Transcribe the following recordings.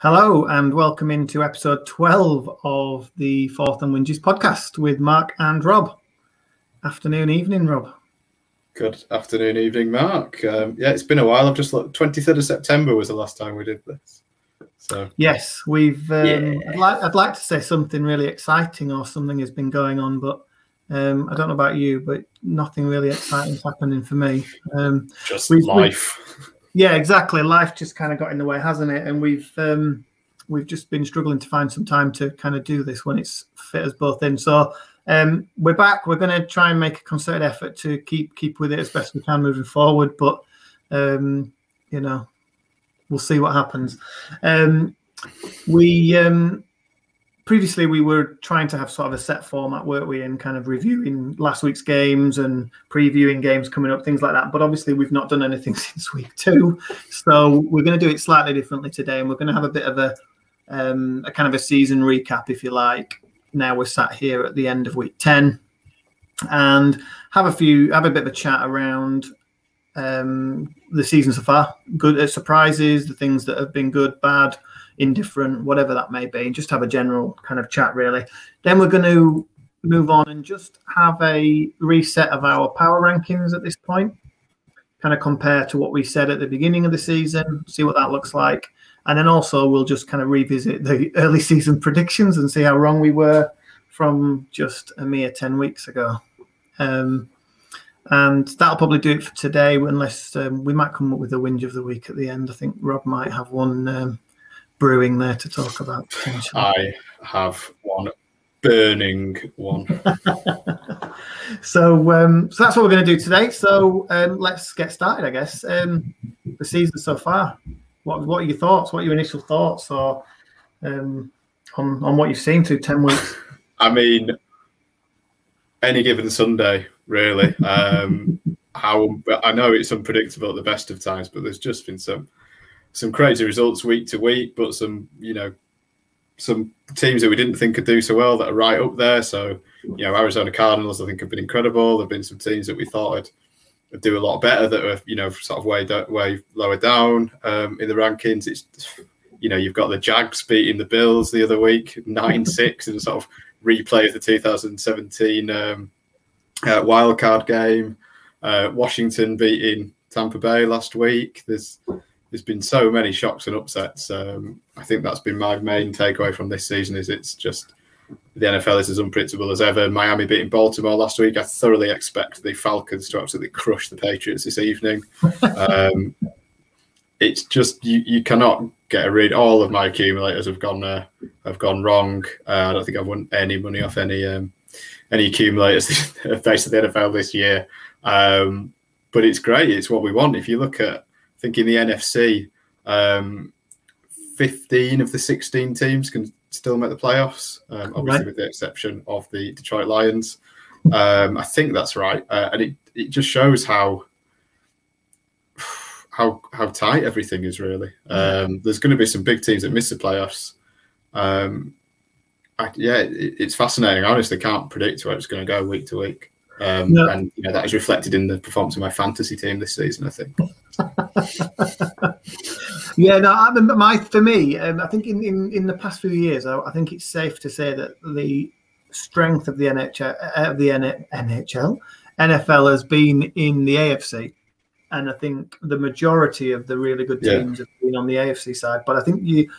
Hello and welcome into episode 12 of the Fourth and Winges podcast with Mark and Rob. Afternoon, evening, Rob. Good afternoon, evening, Mark. Um, yeah, it's been a while. I've just looked. Twenty third of September was the last time we did this. So yes, we've. Um, yeah. I'd like. I'd like to say something really exciting or something has been going on, but um, I don't know about you, but nothing really exciting happening for me. Um, just we've, life. We've, yeah, exactly. Life just kind of got in the way, hasn't it? And we've um, we've just been struggling to find some time to kind of do this when it's fit us both in. So um, we're back. We're going to try and make a concerted effort to keep keep with it as best we can moving forward. But um, you know, we'll see what happens. Um, we um, previously we were trying to have sort of a set format, weren't we, in kind of reviewing last week's games and previewing games coming up, things like that. But obviously, we've not done anything since week two, so we're going to do it slightly differently today, and we're going to have a bit of a um, a kind of a season recap, if you like, now we're sat here at the end of week 10 and have a few have a bit of a chat around um, the season so far. Good uh, surprises the things that have been good bad indifferent whatever that may be and just have a general kind of chat really then we're going to move on and just have a reset of our power rankings at this point kind of compare to what we said at the beginning of the season see what that looks like and then also we'll just kind of revisit the early season predictions and see how wrong we were from just a mere 10 weeks ago. Um, and that'll probably do it for today, unless um, we might come up with a whinge of the week at the end. I think Rob might have one um, brewing there to talk about potentially. I have one burning one. so, um, so that's what we're going to do today. So um, let's get started, I guess. Um, the season so far. What what are your thoughts? What are your initial thoughts, or um, on on what you've seen through ten weeks? I mean, any given Sunday, really. Um, how I know it's unpredictable at the best of times, but there's just been some some crazy results week to week, but some you know some teams that we didn't think could do so well that are right up there. So you know, Arizona Cardinals, I think, have been incredible. There've been some teams that we thought had do a lot better that are you know sort of way way lower down um, in the rankings. It's you know you've got the Jags beating the Bills the other week nine six and sort of replay of the 2017 um, uh, game. Uh, Washington beating Tampa Bay last week. There's there's been so many shocks and upsets. Um, I think that's been my main takeaway from this season. Is it's just the NFL is as unpredictable as ever. Miami beating Baltimore last week. I thoroughly expect the Falcons to absolutely crush the Patriots this evening. um, it's just you, you cannot get a read. All of my accumulators have gone uh, have gone wrong. Uh, I don't think I've won any money off any um, any accumulators on the NFL this year. Um, but it's great. It's what we want. If you look at, I think in the NFC, um, 15 of the 16 teams can still make the playoffs, um, obviously right. with the exception of the Detroit Lions. Um, I think that's right, uh, and it, it just shows how how how tight everything is. Really, um, there's going to be some big teams that miss the playoffs. Um, I, yeah, it, it's fascinating. I honestly can't predict where it's going to go week to week. Um, no. And you know that is reflected in the performance of my fantasy team this season. I think. yeah, no, I my for me, um, I think in, in, in the past few years, I, I, think it's safe to say that the strength of the NHL, uh, of the NHL, NFL has been in the AFC, and I think the majority of the really good teams yeah. have been on the AFC side. But I think you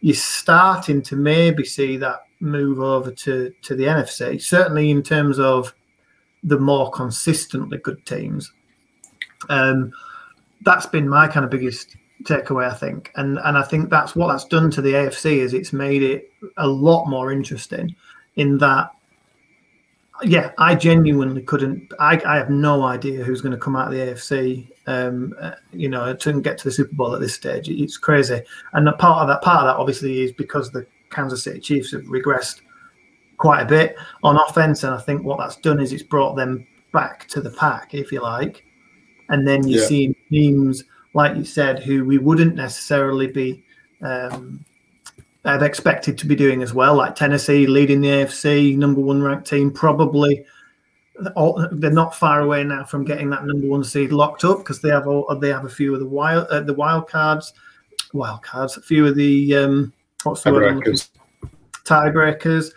you're starting to maybe see that move over to to the NFC. Certainly in terms of the more consistently good teams. Um, that's been my kind of biggest takeaway, I think, and and I think that's what that's done to the AFC is it's made it a lot more interesting. In that, yeah, I genuinely couldn't. I, I have no idea who's going to come out of the AFC. Um, uh, you know, to get to the Super Bowl at this stage, it's crazy. And part of that part of that obviously is because the Kansas City Chiefs have regressed quite a bit on offense, and I think what that's done is it's brought them back to the pack, if you like. And then you yeah. see teams, like you said, who we wouldn't necessarily be um, have expected to be doing as well, like Tennessee leading the AFC, number one ranked team, probably. All, they're not far away now from getting that number one seed locked up because they have all, they have a few of the wild uh, the wild cards. wild cards, a few of the um, what's the word? Tiebreakers.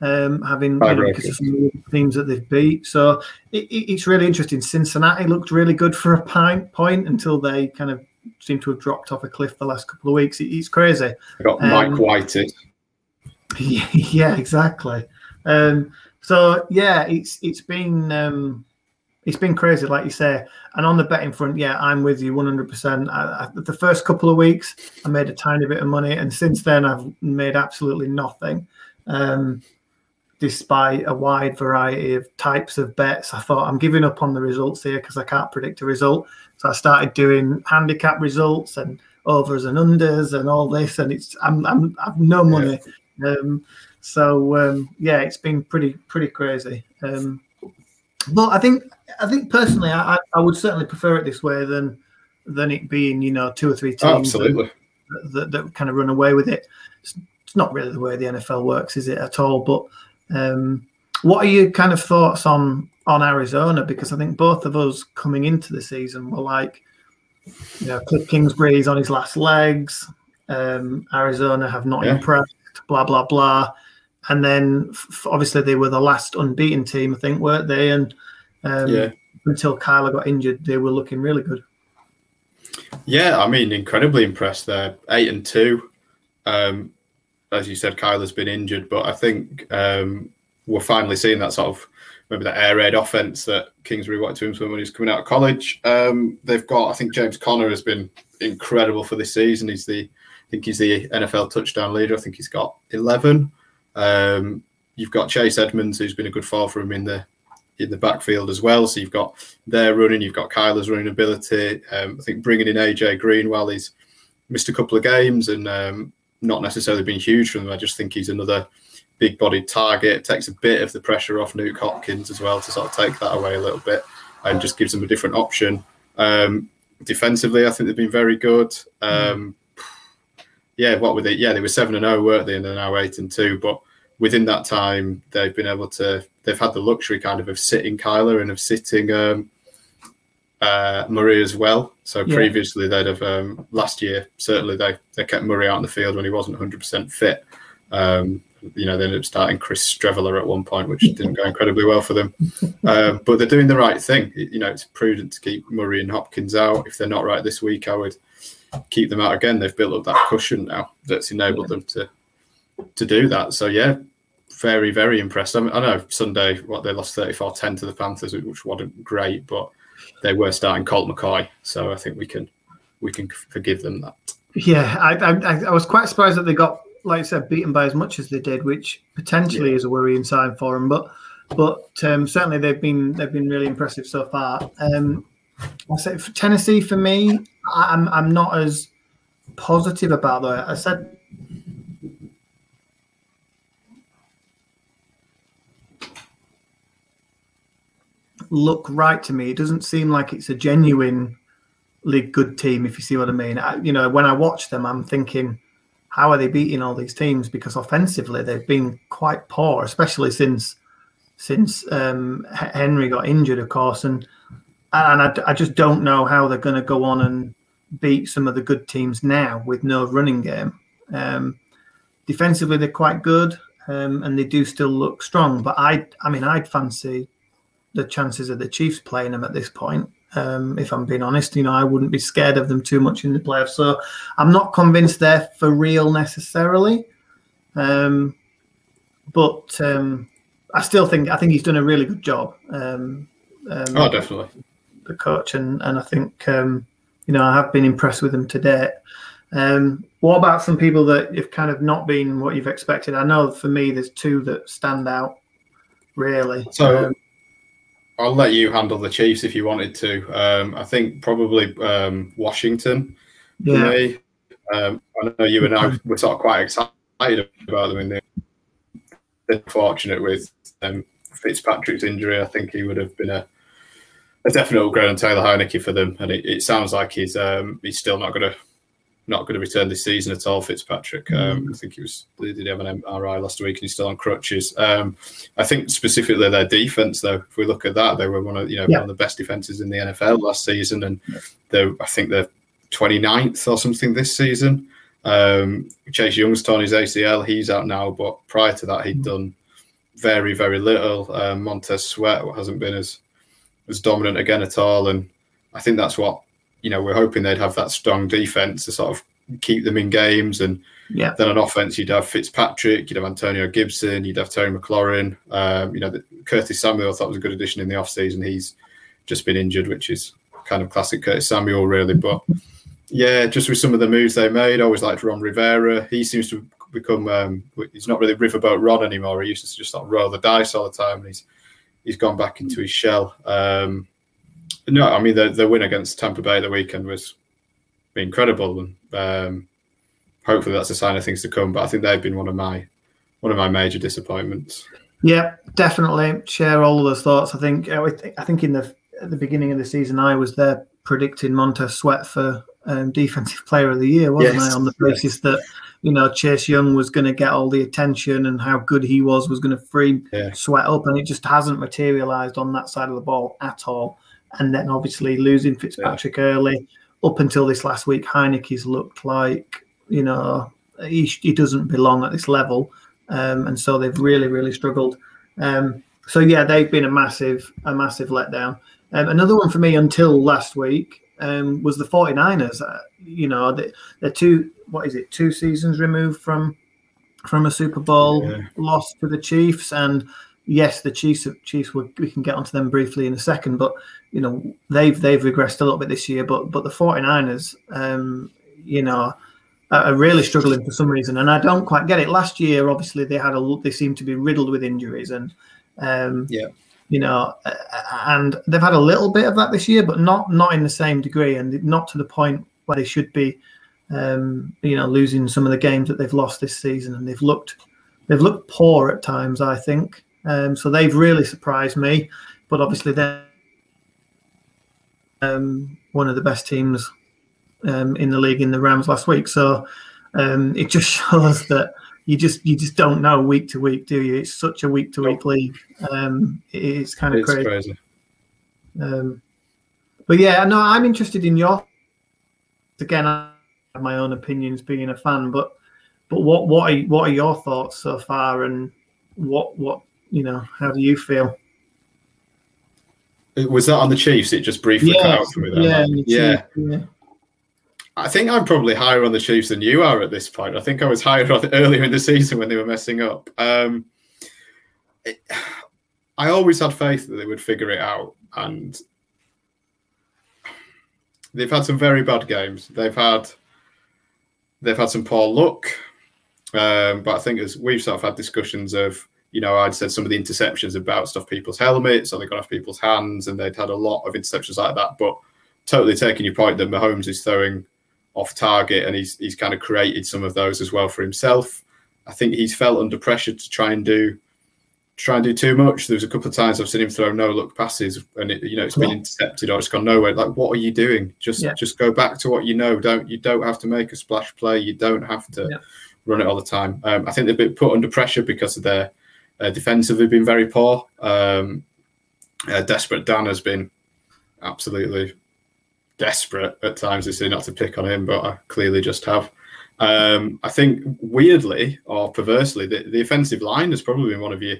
Um, having you know, because of some teams that they've beat. So it, it, it's really interesting. Cincinnati looked really good for a point, point until they kind of seem to have dropped off a cliff the last couple of weeks. It, it's crazy. They got Mike Um, White. yeah, exactly. Um, so yeah, it's it's been um, it's been crazy, like you say. And on the betting front, yeah, I'm with you 100. percent The first couple of weeks, I made a tiny bit of money, and since then, I've made absolutely nothing. Um, despite a wide variety of types of bets, I thought I'm giving up on the results here because I can't predict a result. So I started doing handicap results and overs and unders and all this, and it's I'm I'm I've no money. Um, so um, yeah, it's been pretty pretty crazy. Um, but I think I think personally, I, I- I would certainly prefer it this way than than it being you know two or three teams Oh, absolutely. that, that, that kind of run away with it. It's, it's not really the way the NFL works, is it at all? But um, what are your kind of thoughts on on Arizona? Because I think both of us coming into the season were like, you know, Cliff Kingsbury's on his last legs. Um, Arizona have not Yeah. impressed. Blah blah blah. And then f- obviously they were the last unbeaten team, I think, weren't they? And um, Yeah. until Kyler got injured, they were looking really good. Yeah, I mean, incredibly impressed there. Eight and two. Um, as you said, Kyler's been injured, but I think um, we're finally seeing that sort of maybe that air raid offense that Kingsbury wanted to implement when he was coming out of college. Um, they've got, I think, James Conner has been incredible for this season. He's the, I think he's the NFL touchdown leader. I think he's got eleven. Um, you've got Chase Edmonds, who's been a good fall for him in the in the backfield as well. So you've got their running, you've got Kyler's running ability. Um, I think bringing in AJ Green while he's missed a couple of games and um, not necessarily been huge for them. I just think he's another big bodied target. Takes a bit of the pressure off Nuk Hopkins as well to sort of take that away a little bit and just gives them a different option. Um, defensively, I think they've been very good. Um, yeah, what were they? Yeah, they were seven and zero, weren't they? And they're now eight and two. But within that time, they've been able to. They've had the luxury kind of of sitting Kyler and of sitting um, uh, Murray as well. So Yeah. previously, they'd have um, last year certainly they they kept Murray out in the field when he wasn't 100 percent fit. Um, you know, they ended up starting Chris Streveler at one point, which didn't go incredibly well for them. Um, but they're doing the right thing. You know, it's prudent to keep Murray and Hopkins out. If they're not right this week, I would keep them out again. They've built up that cushion now that's enabled them to to do that. So yeah, very very impressed. I, mean, I know Sunday what they lost 34-10 to the Panthers, which wasn't great, but they were starting Colt McCoy, so I think we can we can forgive them that. Yeah, I, I, I was quite surprised that they got, like I said, beaten by as much as they did, which potentially is a worrying sign for them. But but um, certainly they've been they've been really impressive so far. Um, I say for Tennessee for me, I'm I'm not as positive about that. I said look right to me. It doesn't seem like it's a genuinely good team, if you see what I mean. I, you know, when I watch them, I'm thinking, how are they beating all these teams? Because offensively, they've been quite poor, especially since since um, Henry got injured, of course, and and I, I just don't know how they're going to go on and beat some of the good teams now with no running game. Um, defensively, they're quite good, um, and they do still look strong. But I, I mean, I'd fancy the chances of the Chiefs playing them at this point. Um, if I'm being honest, you know, I wouldn't be scared of them too much in the playoffs. So I'm not convinced they're for real necessarily. Um, but um, I still think I think he's done a really good job. Um, um, Oh, definitely. the coach, and and I think um, you know I have been impressed with him to date. Um, what about some people that have kind of not been what you've expected? I know for me, there's two that stand out really. So I'll let you handle the Chiefs if you wanted to. Um, I think probably um, Washington for yeah, me. Um, I know you and I were sort of quite excited about them in the. They're fortunate with um, Fitzpatrick's injury. I think he would have been a, a definite upgrade on Taylor Heinicke for them, and it, it sounds like he's um, he's still not going to not going to return this season at all. Fitzpatrick, um, I think he was did he have an MRI last week, and he's still on crutches. Um, I think specifically their defense, though, if we look at that, they were one of you know Yeah. one of the best defenses in the NFL last season, and they I think they're 29th or something this season. Um, Chase Young's torn his ACL. He's out now, but prior to that, he'd done very, very little. Um, Montez Sweat hasn't been as as dominant again at all, and I think that's what you know we're hoping they'd have that strong defense to sort of keep them in games. And yeah. then on offense, you'd have Fitzpatrick, you'd have Antonio Gibson, you'd have Terry McLaurin. Um, you know, the, Curtis Samuel I thought was a good addition in the offseason. He's just been injured, which is kind of classic Curtis Samuel, really. But yeah, just with some of the moves they made, I always liked Ron Rivera. He seems to become um, he's not really Riverboat Ron anymore. He used to just sort of roll the dice all the time, and he's he's gone back into his shell. Um, no, I mean the the win against Tampa Bay the weekend was incredible, and um, hopefully that's a sign of things to come. But I think they've been one of my one of my major disappointments. Yeah, definitely share all of those thoughts. I think I think in the at the beginning of the season I was there predicting Montez Sweat for um, defensive player of the year, wasn't yes. I? On the basis yes. that you know Chase Young was going to get all the attention and how good he was was going to free yeah. Sweat up, and it just hasn't materialized on that side of the ball at all. And then obviously losing Fitzpatrick yeah. early, up until this last week, Heinicke's looked like you know he, he doesn't belong at this level, um, and so they've really really struggled. Um, so yeah, they've been a massive a massive letdown. Um, another one for me until last week um, was the 49ers. Uh, you know, they, they're two, what is it, two seasons removed from from a Super Bowl yeah. loss to the Chiefs. And yes, the Chiefs, Chiefs, we can get onto them briefly in a second, but you know, they've they've regressed a little bit this year. But but the 49ers, um, you know, are really struggling for some reason, and I don't quite get it. Last year, obviously, they had a they seemed to be riddled with injuries, and um, yeah, you know, and they've had a little bit of that this year, but not not in the same degree, and not to the point where they should be. Um, you know, losing some of the games that they've lost this season, and they've looked they've looked poor at times. I think um, so. They've really surprised me, but obviously they're um, one of the best teams um, in the league in the Rams last week. So um, it just shows that you just you just don't know week to week, do you? It's such a week to week league. Um, it's kind of it's crazy. crazy. Um, but yeah, no, I'm interested in your. Again, I have my own opinions, being a fan, but but what what are what are your thoughts so far, and what what you know, how do you feel? Was that on the Chiefs? It just briefly yes, cut out for me. There. Yeah, yeah. yeah. I think I'm probably higher on the Chiefs than you are at this point. I think I was higher on earlier in the season when they were messing up. Um, it, I always had faith that they would figure it out, and they've had some very bad games. They've had they've had some poor luck, um, but I think as we've sort of had discussions of, you know, I'd said some of the interceptions about stuff people's helmets or they got off people's hands, and they'd had a lot of interceptions like that. But totally taking your point that Mahomes is throwing off target, and he's he's kind of created some of those as well for himself. I think he's felt under pressure to try and do try and do too much. There's a couple of times I've seen him throw no look passes, and it, you know it's been intercepted or it's gone nowhere. Like, what are you doing? Just yeah. just go back to what you know. Don't you don't have to make a splash play. You don't have to yeah. run it all the time. Um, I think they've been put under pressure because of their uh, defensively been very poor. Um, uh, Desperate Dan has been absolutely desperate at times to see not to pick on him, but I clearly just have. Um, I think weirdly or perversely, the, the offensive line has probably been one of your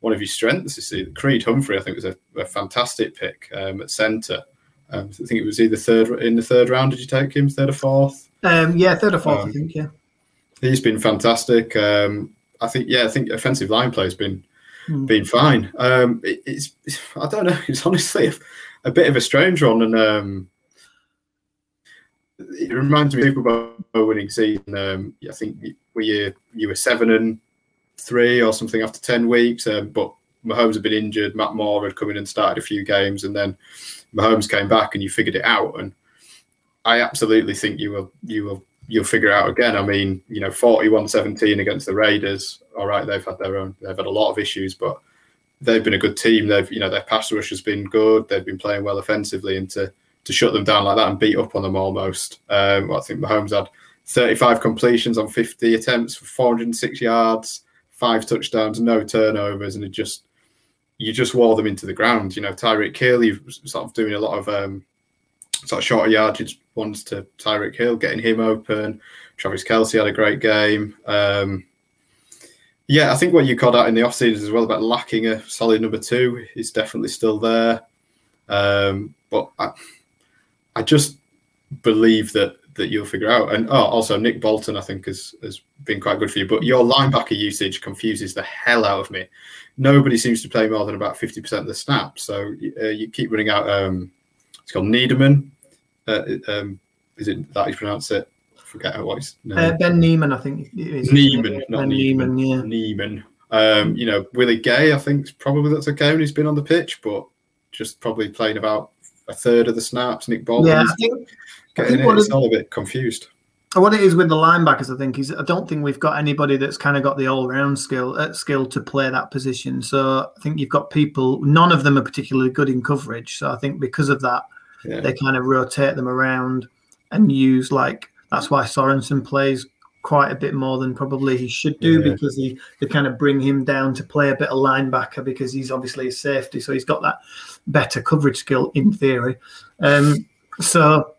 one of your strengths. You see, Creed Humphrey, I think, was a, a fantastic pick um, at centre. Um, I think it was either third in the third round. Did you take him third or fourth? Um, yeah, third or fourth. I um, think. Yeah, he's been fantastic. Um, I think. Yeah, I think offensive line play has been mm. been fine. Um, it, it's I don't know. It's honestly a, a, bit of a strange one, and it reminds me of Super Bowl winning season. Um, I think we you, you were seven and three or something after ten weeks, um, but Mahomes had been injured. Matt Moore had come in and started a few games, and then Mahomes came back and you figured it out. And I absolutely think you will you will you'll figure out again. I mean, you know, 41-17 against the Raiders. All right, they've had their own they've had a lot of issues, but they've been a good team. They've you know their pass rush has been good. They've been playing well offensively, and to to shut them down like that and beat up on them almost. Um, well, I think Mahomes had 35 completions on 50 attempts for 406 yards, five touchdowns, no turnovers, and it just you just wore them into the ground. You know, Tyreek Hill, sort of doing a lot of um, sort of shorter yardage ones to Tyreek Hill, getting him open. Travis Kelce had a great game. Um, yeah, I think what you called out in the off season as well about lacking a solid number two is definitely still there. Um, but I, I just believe that that you'll figure out. And oh, also Nick Bolton, I think has has been quite good for you. But your linebacker usage confuses the hell out of me. Nobody seems to play more than about fifty percent of the snaps. So uh, you keep running out. Um, it's called Needham. Uh, um, is it that you pronounce it? I forget what it's. No. Uh, ben Niemann, I think. It is. Niemann, not ben Niemann. Yeah. Niemann. Um, you know, Willie Gay, I think probably that's okay when he's been on the pitch, but just probably playing about a third of the snaps. Nick Bolton. Yeah, I think getting it, it's all a bit confused. What it is with the linebackers, I think, is I don't think we've got anybody that's kind of got the all-round skill uh, skill to play that position. So I think you've got people. None of them are particularly good in coverage. So I think because of that, yeah. they kind of rotate them around and use like that's why Sorensen plays quite a bit more than probably he should do yeah. because he they kind of bring him down to play a bit of linebacker because he's obviously a safety, so he's got that better coverage skill in theory. Um, so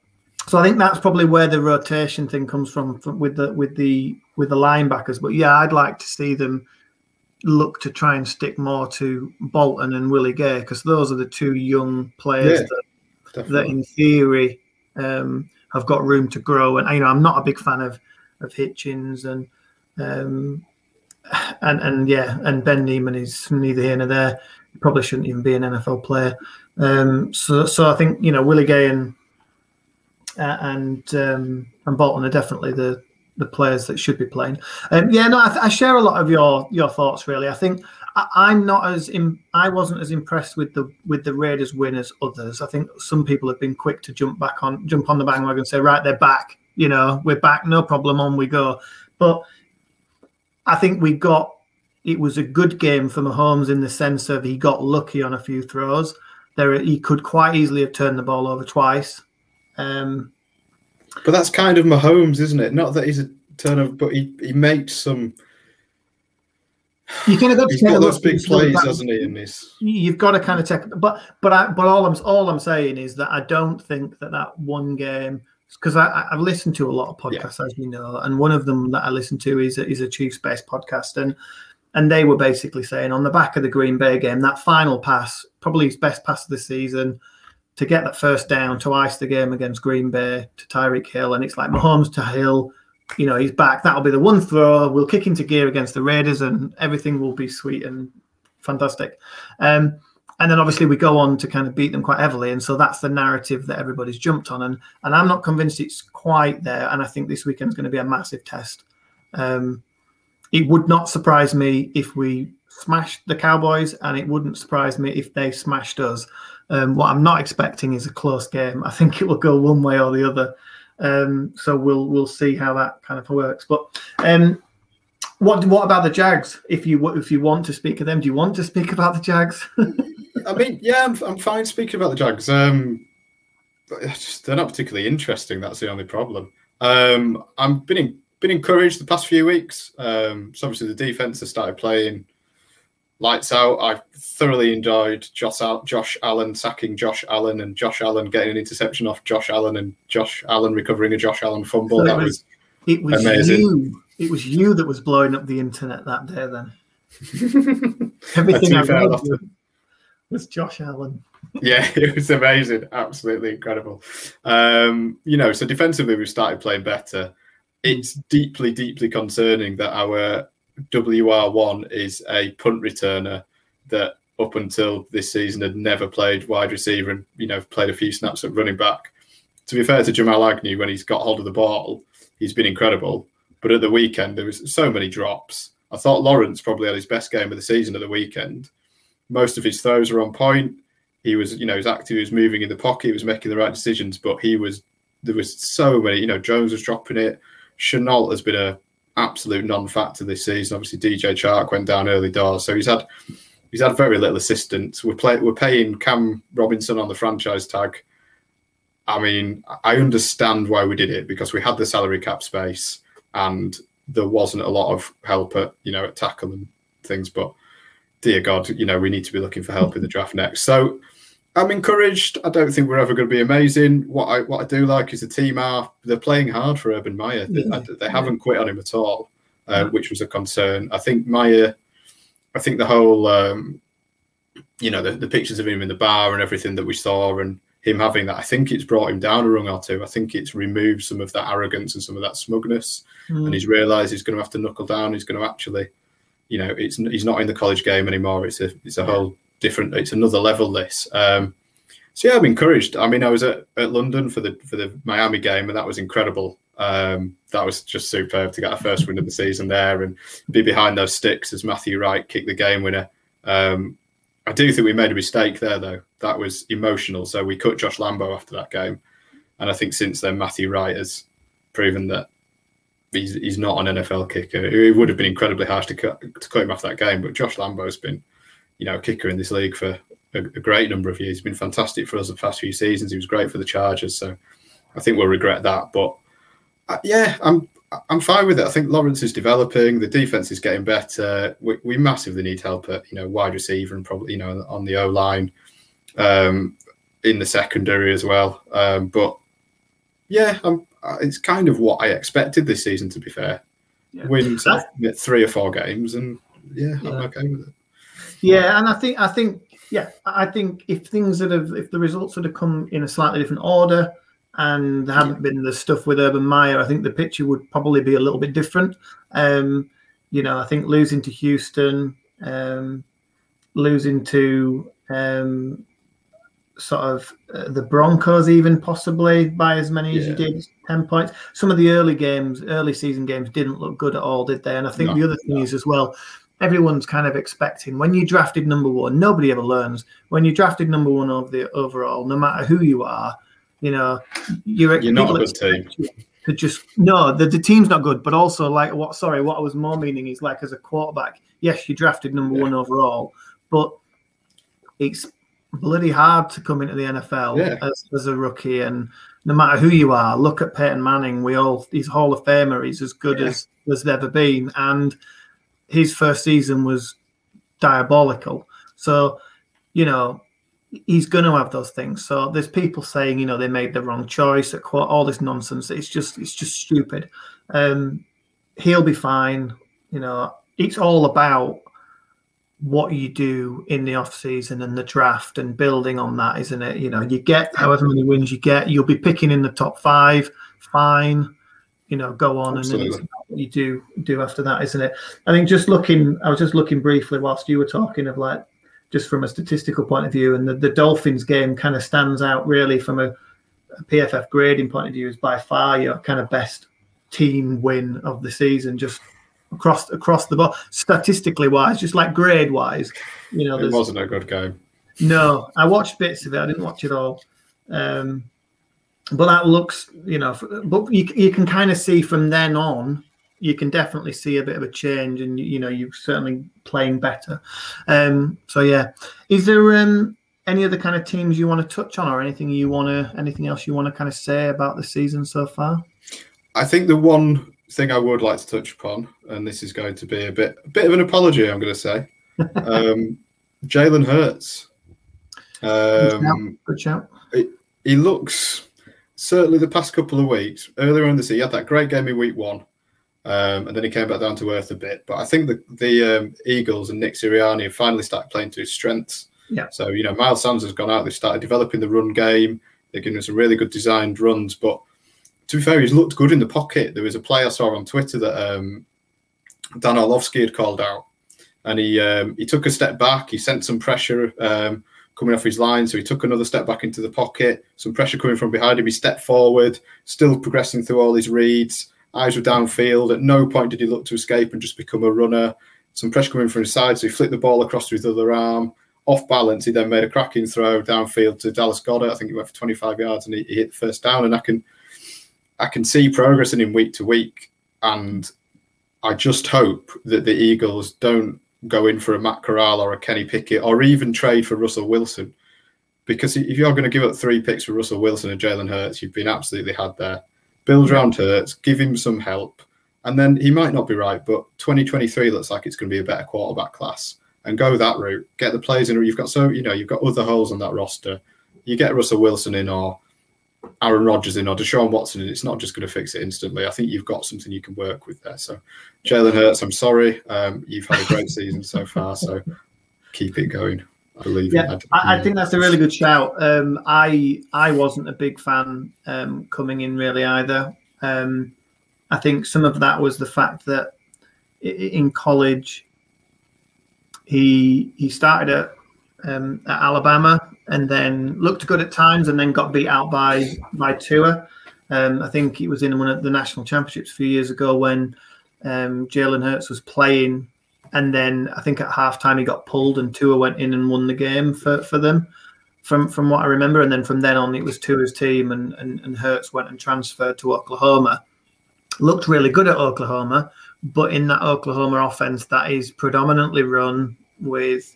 so I think that's probably where the rotation thing comes from, from, with the with the with the linebackers. But yeah, I'd like to see them look to try and stick more to Bolton and Willie Gay because those are the two young players yeah, that, that, in theory, um, have got room to grow. And you know, I'm not a big fan of of Hitchens and um, and and yeah, and Ben Niemann is neither here nor there. He probably shouldn't even be an NFL player. Um, so so I think you know Willie Gay and uh, and um, and Bolton are definitely the the players that should be playing. Um, yeah, no, I, th- I, share a lot of your your thoughts. Really, I think I, am not as in, I wasn't as impressed with the with the Raiders win as others. I think some people have been quick to jump back on jump on the bandwagon and say, right, they're back. You know, we're back, no problem, on we go. But I think we got it was a good game for Mahomes in the sense of he got lucky on a few throws. There, he could quite easily have turned the ball over twice. Um, but that's kind of Mahomes, isn't it? Not that he's a turnover, but he, he makes some. You kind of got to he's got those big plays, hasn't he? In this, you've got to kind of take. But but I, but all I'm all I'm saying is that I don't think that that one game because I I've listened to a lot of podcasts yeah. as you know, and one of them that I listen to is a, is a Chiefs based podcast, and and they were basically saying on the back of the Green Bay game that final pass, probably his best pass of the season to get that first down to ice the game against Green Bay to Tyreek Hill, and it's like Mahomes to Hill. You know, he's back. That'll be the one throw. We'll kick into gear against the Raiders, and everything will be sweet and fantastic. Um, and then obviously we go on to kind of beat them quite heavily, and so that's the narrative that everybody's jumped on. And and I'm not convinced it's quite there. And I think this weekend's going to be a massive test. Um, it would not surprise me if we smashed the Cowboys, and it wouldn't surprise me if they smashed us. Um, what I'm not expecting is a close game. I think it will go one way or the other. Um, so we'll we'll see how that kind of works. But um, what what about the Jags? If you if you want to speak of them, do you want to speak about the Jags? I mean, yeah, I'm, I'm fine speaking about the Jags. Um, just, they're not particularly interesting. That's the only problem. Um, I've been in, been encouraged the past few weeks. Um, so obviously the defense has started playing lights out. I thoroughly enjoyed Josh, Josh Allen sacking Josh Allen and Josh Allen getting an interception off Josh Allen and Josh Allen recovering a Josh Allen fumble. So that was, was, it was amazing. You, it was you that was blowing up the internet that day. Then everything I read was, was Josh Allen. yeah, it was amazing, absolutely incredible. Um, you know, so defensively we started playing better. It's deeply, deeply concerning that our WR1 is a punt returner that up until this season had never played wide receiver and you know played a few snaps at running back. To be fair to Jamal Agnew, when he's got hold of the ball, he's been incredible. But at the weekend, there was so many drops. I thought Lawrence probably had his best game of the season at the weekend. Most of his throws were on point. He was, you know, he was active. He was moving in the pocket. He was making the right decisions. But he was, there was so many. You know, Jones was dropping it. Shenault has been a absolute non-factor this season. Obviously, DJ Chark went down early doors, so he's had he's had very little assistance. We're play, we're paying Cam Robinson on the franchise tag. I mean, I understand why we did it because we had the salary cap space and there wasn't a lot of help at you know at tackle and things. But dear God, you know we need to be looking for help in the draft next. So I'm encouraged. I don't think we're ever going to be amazing. What I what I do like is the team are they're playing hard for Urban Meyer. They, yeah. they haven't quit on him at all, uh, which was a concern. I think Meyer. I think the whole, um, you know, the, the pictures of him in the bar and everything that we saw, and him having that, I think it's brought him down a rung or two. I think it's removed some of that arrogance and some of that smugness, mm. and he's realised he's going to have to knuckle down. He's going to actually, you know, it's he's not in the college game anymore. It's a it's a whole different. It's another level. This. Um, so yeah, I'm encouraged. I mean, I was at, at London for the for the Miami game, and that was incredible. Um, that was just superb to get our first win of the season there and be behind those sticks as Matthew Wright kicked the game winner. Um, I do think we made a mistake there, though. That was emotional. So we cut Josh Lambo after that game, and I think since then Matthew Wright has proven that he's he's not an NFL kicker. It would have been incredibly harsh to cut to cut him off that game, but Josh Lambo's been you know, kicker in this league for a, a, great number of years. He's been fantastic for us the past few seasons. He was great for the Chargers, so I think we'll regret that. But uh, yeah, I'm I'm fine with it. I think Lawrence is developing. The defense is getting better. We, we massively need help at you know wide receiver and probably you know on the O line, um, in the secondary as well. Um, but yeah, I'm, uh, it's kind of what I expected this season. To be fair, yeah. win three or four games, and yeah, yeah. I'm okay with it. Yeah, and I think I think yeah, I think if things that have if the results would have come in a slightly different order and there hadn't been the stuff with Urban Meyer, I think the picture would probably be a little bit different. Um, you know, I think losing to Houston, um, losing to um, sort of uh, the Broncos, even possibly by as many yeah. as you did, 10 points. Some of the early games, early season games, didn't look good at all, did they? And I think no, the other thing no. is as well, everyone's kind of expecting when you drafted number one, nobody ever learns. When you drafted number one over the overall, no matter who you are, you know, you're, you're not a good team. To just no, the, the team's not good, but also like what sorry, what I was more meaning is like as a quarterback, yes, you drafted number yeah. one overall, but it's bloody hard to come into the NFL yeah. as, as a rookie and no matter who you are, look at Peyton Manning. We all he's Hall of Famer. He's as good yeah. as there's ever been, and his first season was diabolical. So, you know, he's going to have those things. So there's people saying, you know, they made the wrong choice, at all this nonsense. It's just, it's just stupid. Um, he'll be fine. You know, it's all about what you do in the off season and the draft and building on that, isn't it? You know, you get however many wins you get, you'll be picking in the top five, fine you know go on Absolutely. and then what you do do after that isn't it? I think just looking i was just looking briefly whilst you were talking of like just from a statistical point of view and the, the dolphins game kind of stands out really from a, a pff grading point of view is by far your kind of best team win of the season just across across the board. Statistically wise just like grade wise you know it wasn't a good game. No i watched bits of it i didn't watch it all. Um but that looks, you know, but you, you can kind of see from then on, you can definitely see a bit of a change, and you know, you're certainly playing better. Um, so yeah, is there um, any other kind of teams you want to touch on, or anything you want to, anything else you want to kind of say about the season so far? I think the one thing I would like to touch upon, and this is going to be a bit, a bit of an apology, I'm going to say, um, Jalen Hurts. Um, Good shout. It, he looks certainly the past couple of weeks, earlier in the season, he had that great game in week one. Um, and then he came back down to earth a bit. But I think the, the um, Eagles and Nick Sirianni have finally started playing to his strengths. Yeah. So, you know, Miles Sanders has gone out. They've started developing the run game. They're giving us some really good designed runs. But to be fair, he's looked good in the pocket. There was a play I saw on Twitter that um, Dan Orlovsky had called out. And he um, he took a step back. He sent some pressure um, coming off his line. So he took another step back into the pocket, some pressure coming from behind him. He stepped forward, still progressing through all his reads. Eyes were downfield. At no point did he look to escape and just become a runner. Some pressure coming from his side, so he flicked the ball across to his other arm. Off balance, he then made a cracking throw downfield to Dallas Goedert. I think he went for 25 yards and he, he hit the first down. And I can, I can see progress in him week to week. And I just hope that the Eagles don't go in for a Matt Corral or a Kenny Pickett or even trade for Russell Wilson. Because if you're going to give up three picks for Russell Wilson and Jalen Hurts, you've been absolutely had there. Build around Hurts, give him some help. And then he might not be right, but 2023 looks like it's going to be a better quarterback class. and go that route. Get the players in. You've got so you know you've got other holes on that roster. You get Russell Wilson in or Aaron Rodgers in or Deshaun Watson in. It's not just going to fix it instantly. I think you've got something you can work with there. So Jalen Hurts, I'm sorry, um, you've had a great season so far. So keep it going. I believe. Yeah, I, I, think that's a really good shout. Um, I I wasn't a big fan um, coming in really either. Um, I think some of that was the fact that in college he he started at, um, at Alabama and then looked good at times and then got beat out by by Tua. Um, I think it was in one of the national championships a few years ago when um, Jalen Hurts was playing and then I think at halftime he got pulled and Tua went in and won the game for, for them from from what I remember. And then from then on it was Tua's team and, and, and Hurts went and transferred to Oklahoma. Looked really good at Oklahoma, but in that Oklahoma offense that is predominantly run with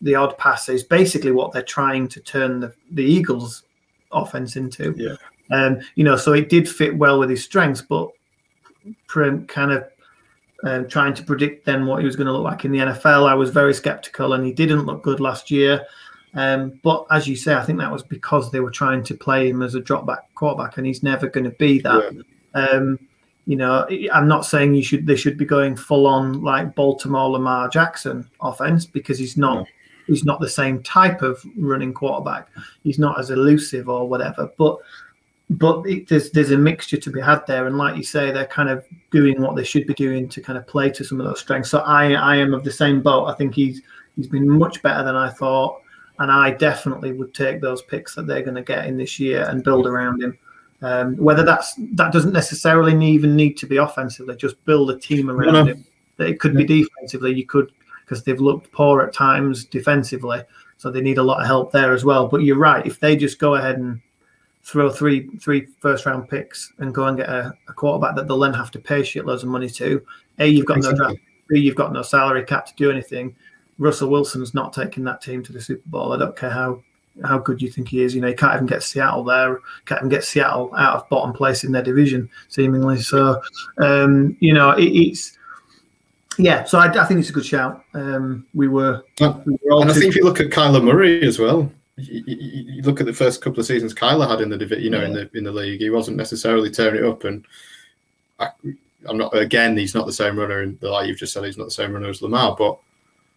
the odd pass is basically what they're trying to turn the, the Eagles offense into. Yeah. Um, you know, so it did fit well with his strengths, but kind of um, trying to predict then what he was going to look like in the NFL. I was very skeptical, and he didn't look good last year. Um, but as you say, I think that was because they were trying to play him as a drop back quarterback, and he's never going to be that. Yeah. Um, you know, I'm not saying you should they should be going full on like Baltimore Lamar Jackson offense because he's not he's not the same type of running quarterback. He's not as elusive or whatever. But but it, there's there's a mixture to be had there, and like you say, they're kind of doing what they should be doing to kind of play to some of those strengths. So I I am of the same boat. I think he's he's been much better than I thought, and I definitely would take those picks that they're going to get in this year and build around him. Um, whether that's that doesn't necessarily even need to be offensively, just build a team around no, no. him. It could be defensively. You could because they've looked poor at times defensively, so they need a lot of help there as well. But you're right. If they just go ahead and throw three three first round picks and go and get a, a quarterback that they'll then have to pay shitloads of money to. A, you've got exactly. no draft. B, you've got no salary cap to do anything. Russell Wilson's not taking that team to the Super Bowl. I don't care how how good you think he is. You know, he can't even get Seattle there. Can't even get Seattle out of bottom place in their division, seemingly. So, um, you know, it, it's yeah. So I, I, think it's a good shout. Um, we were, we were and I think if you look at Kyler Murray as well, you, you, look at the first couple of seasons Kyler had in the you know, yeah. in the in the league. He wasn't necessarily tearing it up, and I, am not. Again, he's not the same runner, and like you've just said, he's not the same runner as Lamar, but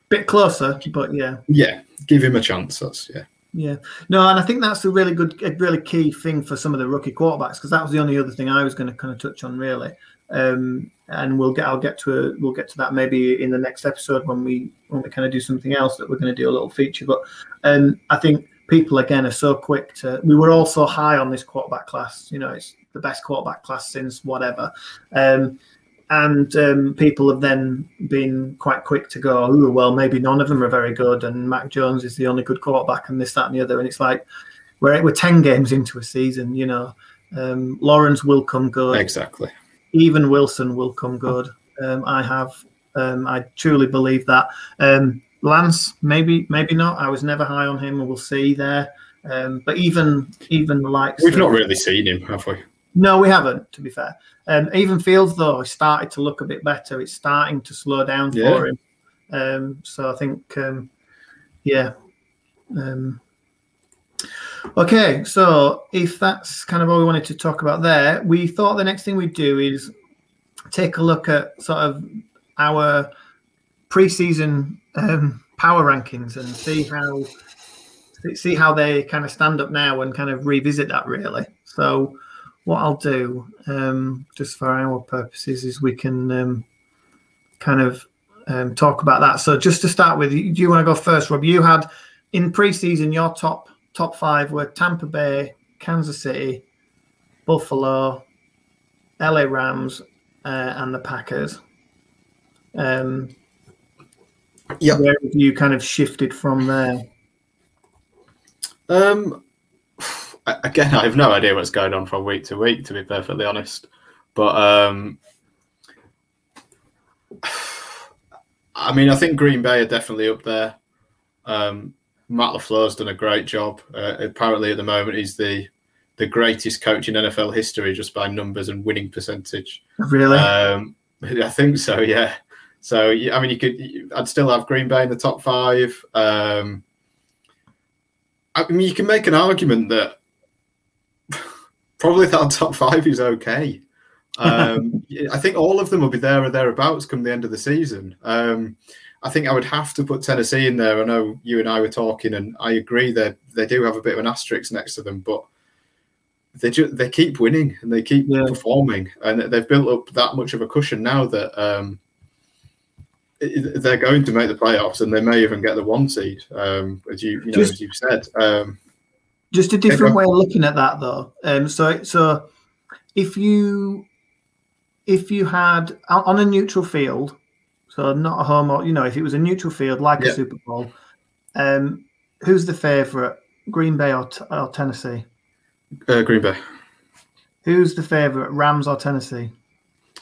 bit closer. But yeah, yeah, give him a chance. That's yeah. Yeah, no, and I think that's a really good, a really key thing for some of the rookie quarterbacks because that was the only other thing I was going to kind of touch on really. Um, and we'll get, I'll get to, a, we'll get to that maybe in the next episode when we when we kind of do something else that we're going to do a little feature. But um, I think people again are so quick to. We were all so high on this quarterback class. You know, it's the best quarterback class since whatever. Um, and um, people have then been quite quick to go, oh, well, maybe none of them are very good, and Mac Jones is the only good quarterback, and this, that, and the other. And it's like we're we're ten games into a season, you know. Um, Lawrence will come good. Exactly. Even Wilson will come good. Um, I have, um, I truly believe that. Um, Lance, maybe, maybe not. I was never high on him, and we'll see there. Um, but even, even the likes. we've not really seen him, have we? No, we haven't. To be fair, um, even Fields though started to look a bit better. It's starting to slow down yeah. for him. Um, so I think, um, yeah. Um, okay, so if that's kind of all we wanted to talk about there, we thought the next thing we'd do is take a look at sort of our preseason um, power rankings and see how see how they kind of stand up now and kind of revisit that really. So what I'll do, um, just for our purposes, is we can um, kind of um, talk about that. So just to start with, do you want to go first, Rob? You had in preseason your top top five were Tampa Bay, Kansas City, Buffalo, LA Rams, uh, and the Packers. Um, yeah, where you kind of shifted from there? Um, again, I have no idea what's going on from week to week, to be perfectly honest. But um, I mean, I think Green Bay are definitely up there. Um, Matt LaFleur's done a great job. Uh, apparently, at the moment, he's the the greatest coach in NFL history just by numbers and winning percentage. Really? Um, I think so. Yeah. So I mean, you could. I'd still have Green Bay in the top five. Um, I mean, you can make an argument that probably that top five is okay. Um, I think all of them will be there or thereabouts come the end of the season. Um, I think I would have to put Tennessee in there. I know you and I were talking, and I agree that they do have a bit of an asterisk next to them, but they just they keep winning and they keep yeah. performing, and they've built up that much of a cushion now that um, they're going to make the playoffs, and they may even get the one seed, um, as you, you know, just, as you've said. Um, just a different way of looking at that, though. Um, so, so if you if you had on a neutral field, so not a home or you know, if it was a neutral field like yeah. a Super Bowl, um, who's the favourite, Green Bay or, or Tennessee? Uh, Green Bay. Who's the favourite, Rams or Tennessee?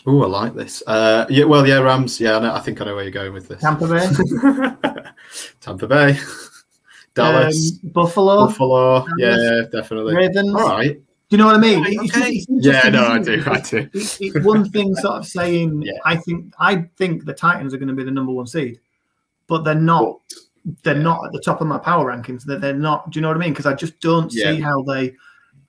Oh, I like this. Uh, yeah, well, yeah, Rams. Yeah, I, know, I, think I know where you're going with this. Tampa Bay. Tampa Bay. Dallas. Um, Buffalo. Buffalo. Dallas. Yeah, definitely. Ravens. All right. Do you know what I mean? okay. yeah, no, I do. I do. It's, it's one thing, sort of saying, yeah. I think, I think the Titans are going to be the number one seed, but they're not. They're yeah. not at the top of my power rankings. They're, they're not. Do you know what I mean? Because I just don't yeah. see how they.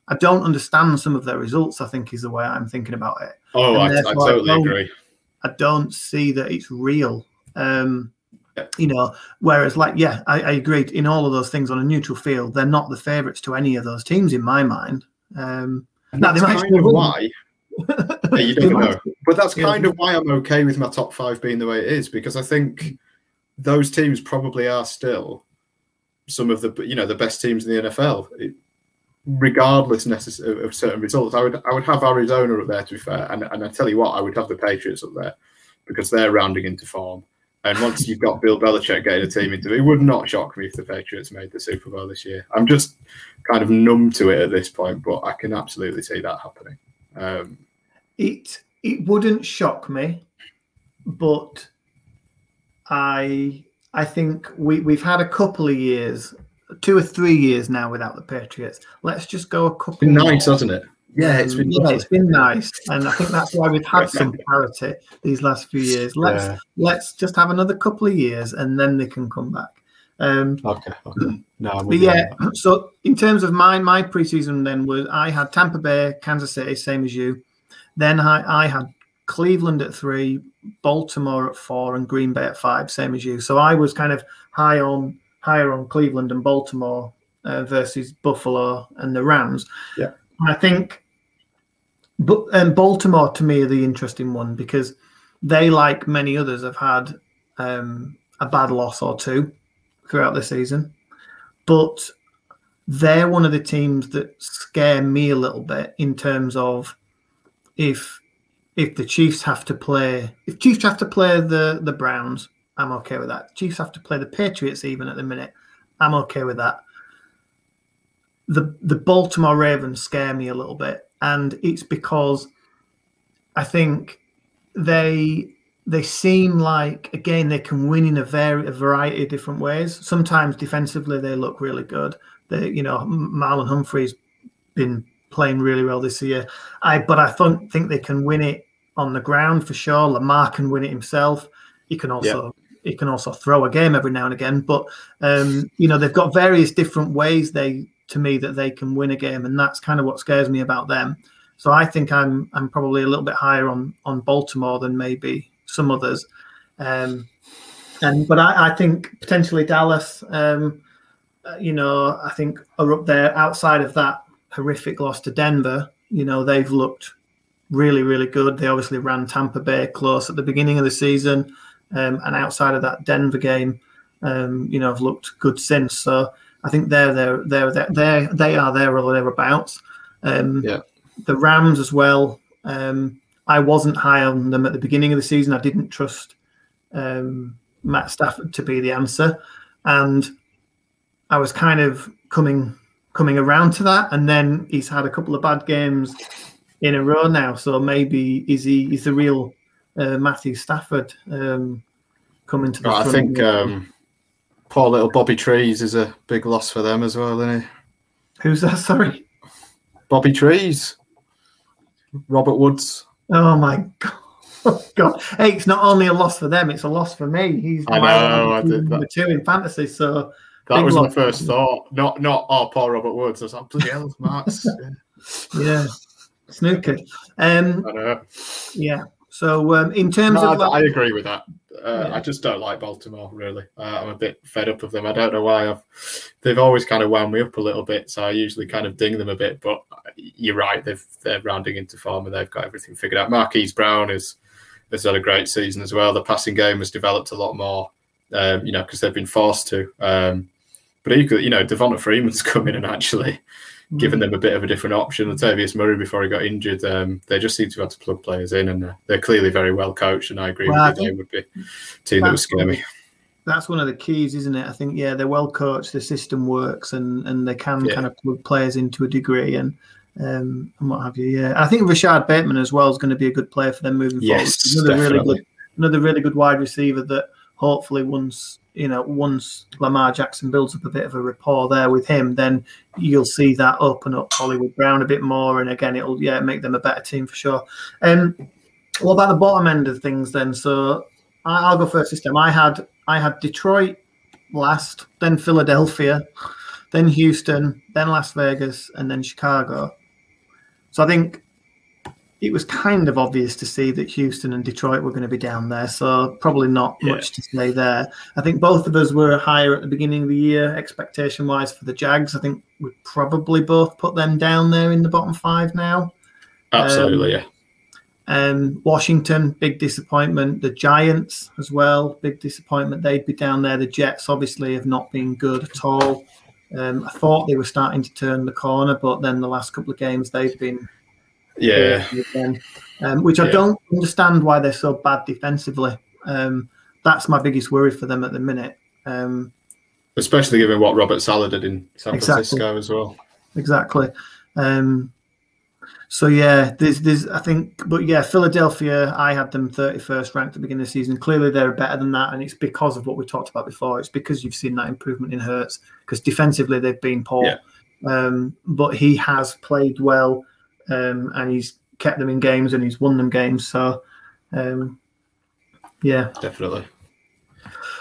I don't understand some of their results. I think is the way I'm thinking about it. Oh, I, I, totally I agree. I don't see that it's real. Um, you know, whereas like, yeah, I, I agree. In all of those things on a neutral field, they're not the favourites to any of those teams in my mind. Um, now, they might kind of why. yeah, you don't know, but that's kind yeah. of why I'm okay with my top five being the way it is because I think those teams probably are still some of the you know the best teams in the NFL. It, regardless necessarily of certain results. I would I would have Arizona up there to be fair, and and I tell you what, I would have the Patriots up there because they're rounding into form. And once you've got Bill Belichick getting a team into it, it would not shock me if the Patriots made the Super Bowl this year. I'm just kind of numb to it at this point, but I can absolutely see that happening. Um, it it wouldn't shock me, but I I think we we've had a couple of years two or three years now without the Patriots. Let's just go a couple. Nice, hasn't it? Yeah, it's been yeah, it's been nice, and I think that's why we've had some parity these last few years. Let's yeah. let's just have another couple of years, and then they can come back. Um, okay, okay. No, but yeah. So in terms of my my preseason, then was I had Tampa Bay, Kansas City, same as you. Then I, I had Cleveland at three, Baltimore at four, and Green Bay at five, same as you. So I was kind of high on higher on Cleveland and Baltimore uh, versus Buffalo and the Rams. Yeah, I think, but um, Baltimore to me are the interesting one because they, like many others, have had um, a bad loss or two throughout the season, but they're one of the teams that scare me a little bit in terms of if if the Chiefs have to play if Chiefs have to play the the Browns I'm okay with that. Chiefs have to play the Patriots even at the minute. I'm okay with that. The the Baltimore Ravens scare me a little bit, and it's because I think they they seem like again they can win in a very a variety of different ways. Sometimes defensively they look really good. They you know Marlon Humphrey's been playing really well this year. I but I don't think they can win it on the ground for sure. Lamar can win it himself. He can also he can also throw a game every now and again. But um, you know, they've got various different ways they to me that they can win a game, and that's kind of what scares me about them. So I think I'm I'm probably a little bit higher on on Baltimore than maybe some others. Um, and but I, I think potentially Dallas, um, uh, you know, I think are up there outside of that horrific loss to Denver. You know, they've looked really, really good. They obviously ran Tampa Bay close at the beginning of the season. Um, and outside of that Denver game, um, you know, have looked good since. So I think they're they're they're they're, they're they are there or thereabouts. Um, yeah. The Rams as well. Um, I wasn't high on them at the beginning of the season. I didn't trust um, Matt Stafford to be the answer, and I was kind of coming coming around to that. And then he's had a couple of bad games in a row now. So maybe is he is the real uh, Matthew Stafford um, coming to the. Front I think um, poor little Bobby Trees is a big loss for them as well, isn't he? Who's that? Sorry, Bobby Trees, Robert Woods. Oh my god! Oh, God, hey, it's not only a loss for them; it's a loss for me. He's I know, I did number two in fantasy, so That was my first thought. Not not oh Paul Robert Woods. I was like, bloody hell, Marks. Yeah, yeah, snooker. Um, yeah. So um, in terms No, of I, I agree with that. Uh, Yeah. I just don't like Baltimore. Really, uh, I'm a bit fed up of them. I don't know why. I've they've always kind of wound me up a little bit, so I usually kind of ding them a bit. But you're right; they've they're rounding into form and they've got everything figured out. Marquise Brown is has had a great season as well. The passing game has developed a lot more, um, you know, because they've been forced to. Um, but equally, you know, Devonta Freeman's come in and actually given them a bit of a different option. Latavius Murray, before he got injured, um, they just seem to have to plug players in, and uh, they're clearly very well coached. And I agree Well, I you, they would be a team that would that's scare me. that's one of the keys, isn't it? I think yeah, they're well coached, the system works, and and they can Yeah. kind of plug players into a degree and. Um, and what have you? Yeah, I think Rashod Bateman as well is going to be a good player for them moving Yes, forward. Another really definitely. good, another really good wide receiver that hopefully once you know once Lamar Jackson builds up a bit of a rapport there with him, then you'll see that open up Hollywood Brown a bit more, and again it'll yeah make them a better team for sure. Um, what about the bottom end of things then? So I, I'll go first this time. I had I had Detroit last, then Philadelphia, then Houston, then Las Vegas, and then Chicago. So I think it was kind of obvious to see that Houston and Detroit were going to be down there. So probably not Yeah. much to say there. I think both of us were higher at the beginning of the year, expectation wise, for the Jags. I think we'd probably both put them down there in the bottom five now. Absolutely, yeah. Um, Washington, big disappointment. The Giants as well, big disappointment. They'd be down there. The Jets obviously have not been good at all. Um, I thought they were starting to turn the corner, but then the last couple of games they've been Yeah, again, um, which I Yeah. don't understand why they're so bad defensively. Um, that's my biggest worry for them at the minute. Um, especially given what Robert Saleh did in San Exactly. Francisco as well. exactly. Um, so yeah, there's there's I think, but yeah, Philadelphia. I had them 31st ranked at the beginning of the season. Clearly, they're better than that, and it's because of what we talked about before. It's because you've seen that improvement in Hurts. Because defensively, they've been poor, Yeah. um, but he has played well, um, and he's kept them in games and he's won them games. So, um, yeah, Definitely.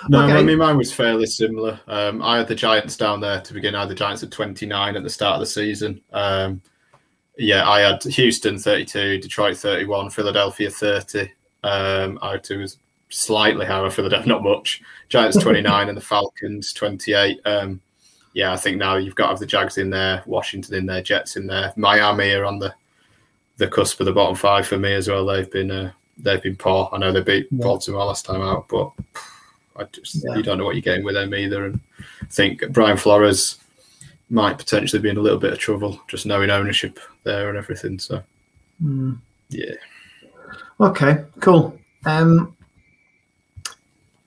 No, Okay. I mean mine was fairly similar. Um, I had the Giants down there to begin. I had the Giants at 29 at the start of the season. Um, yeah, I had Houston 32, Detroit 31, Philadelphia 30. Um, I had two was slightly higher, for Philadelphia not much. Giants 29 and the Falcons 28. Um, yeah, I think now you've got to have the Jags in there, Washington in there, Jets in there, Miami are on the the cusp of the bottom five for me as well. They've been uh, they've been poor. I know they beat Yeah. Baltimore last time out, but I just Yeah. you don't know what you're getting with them either. And I think Brian Flores might potentially be in a little bit of trouble, just knowing ownership there and everything. So Mm. yeah, Okay, cool. Um,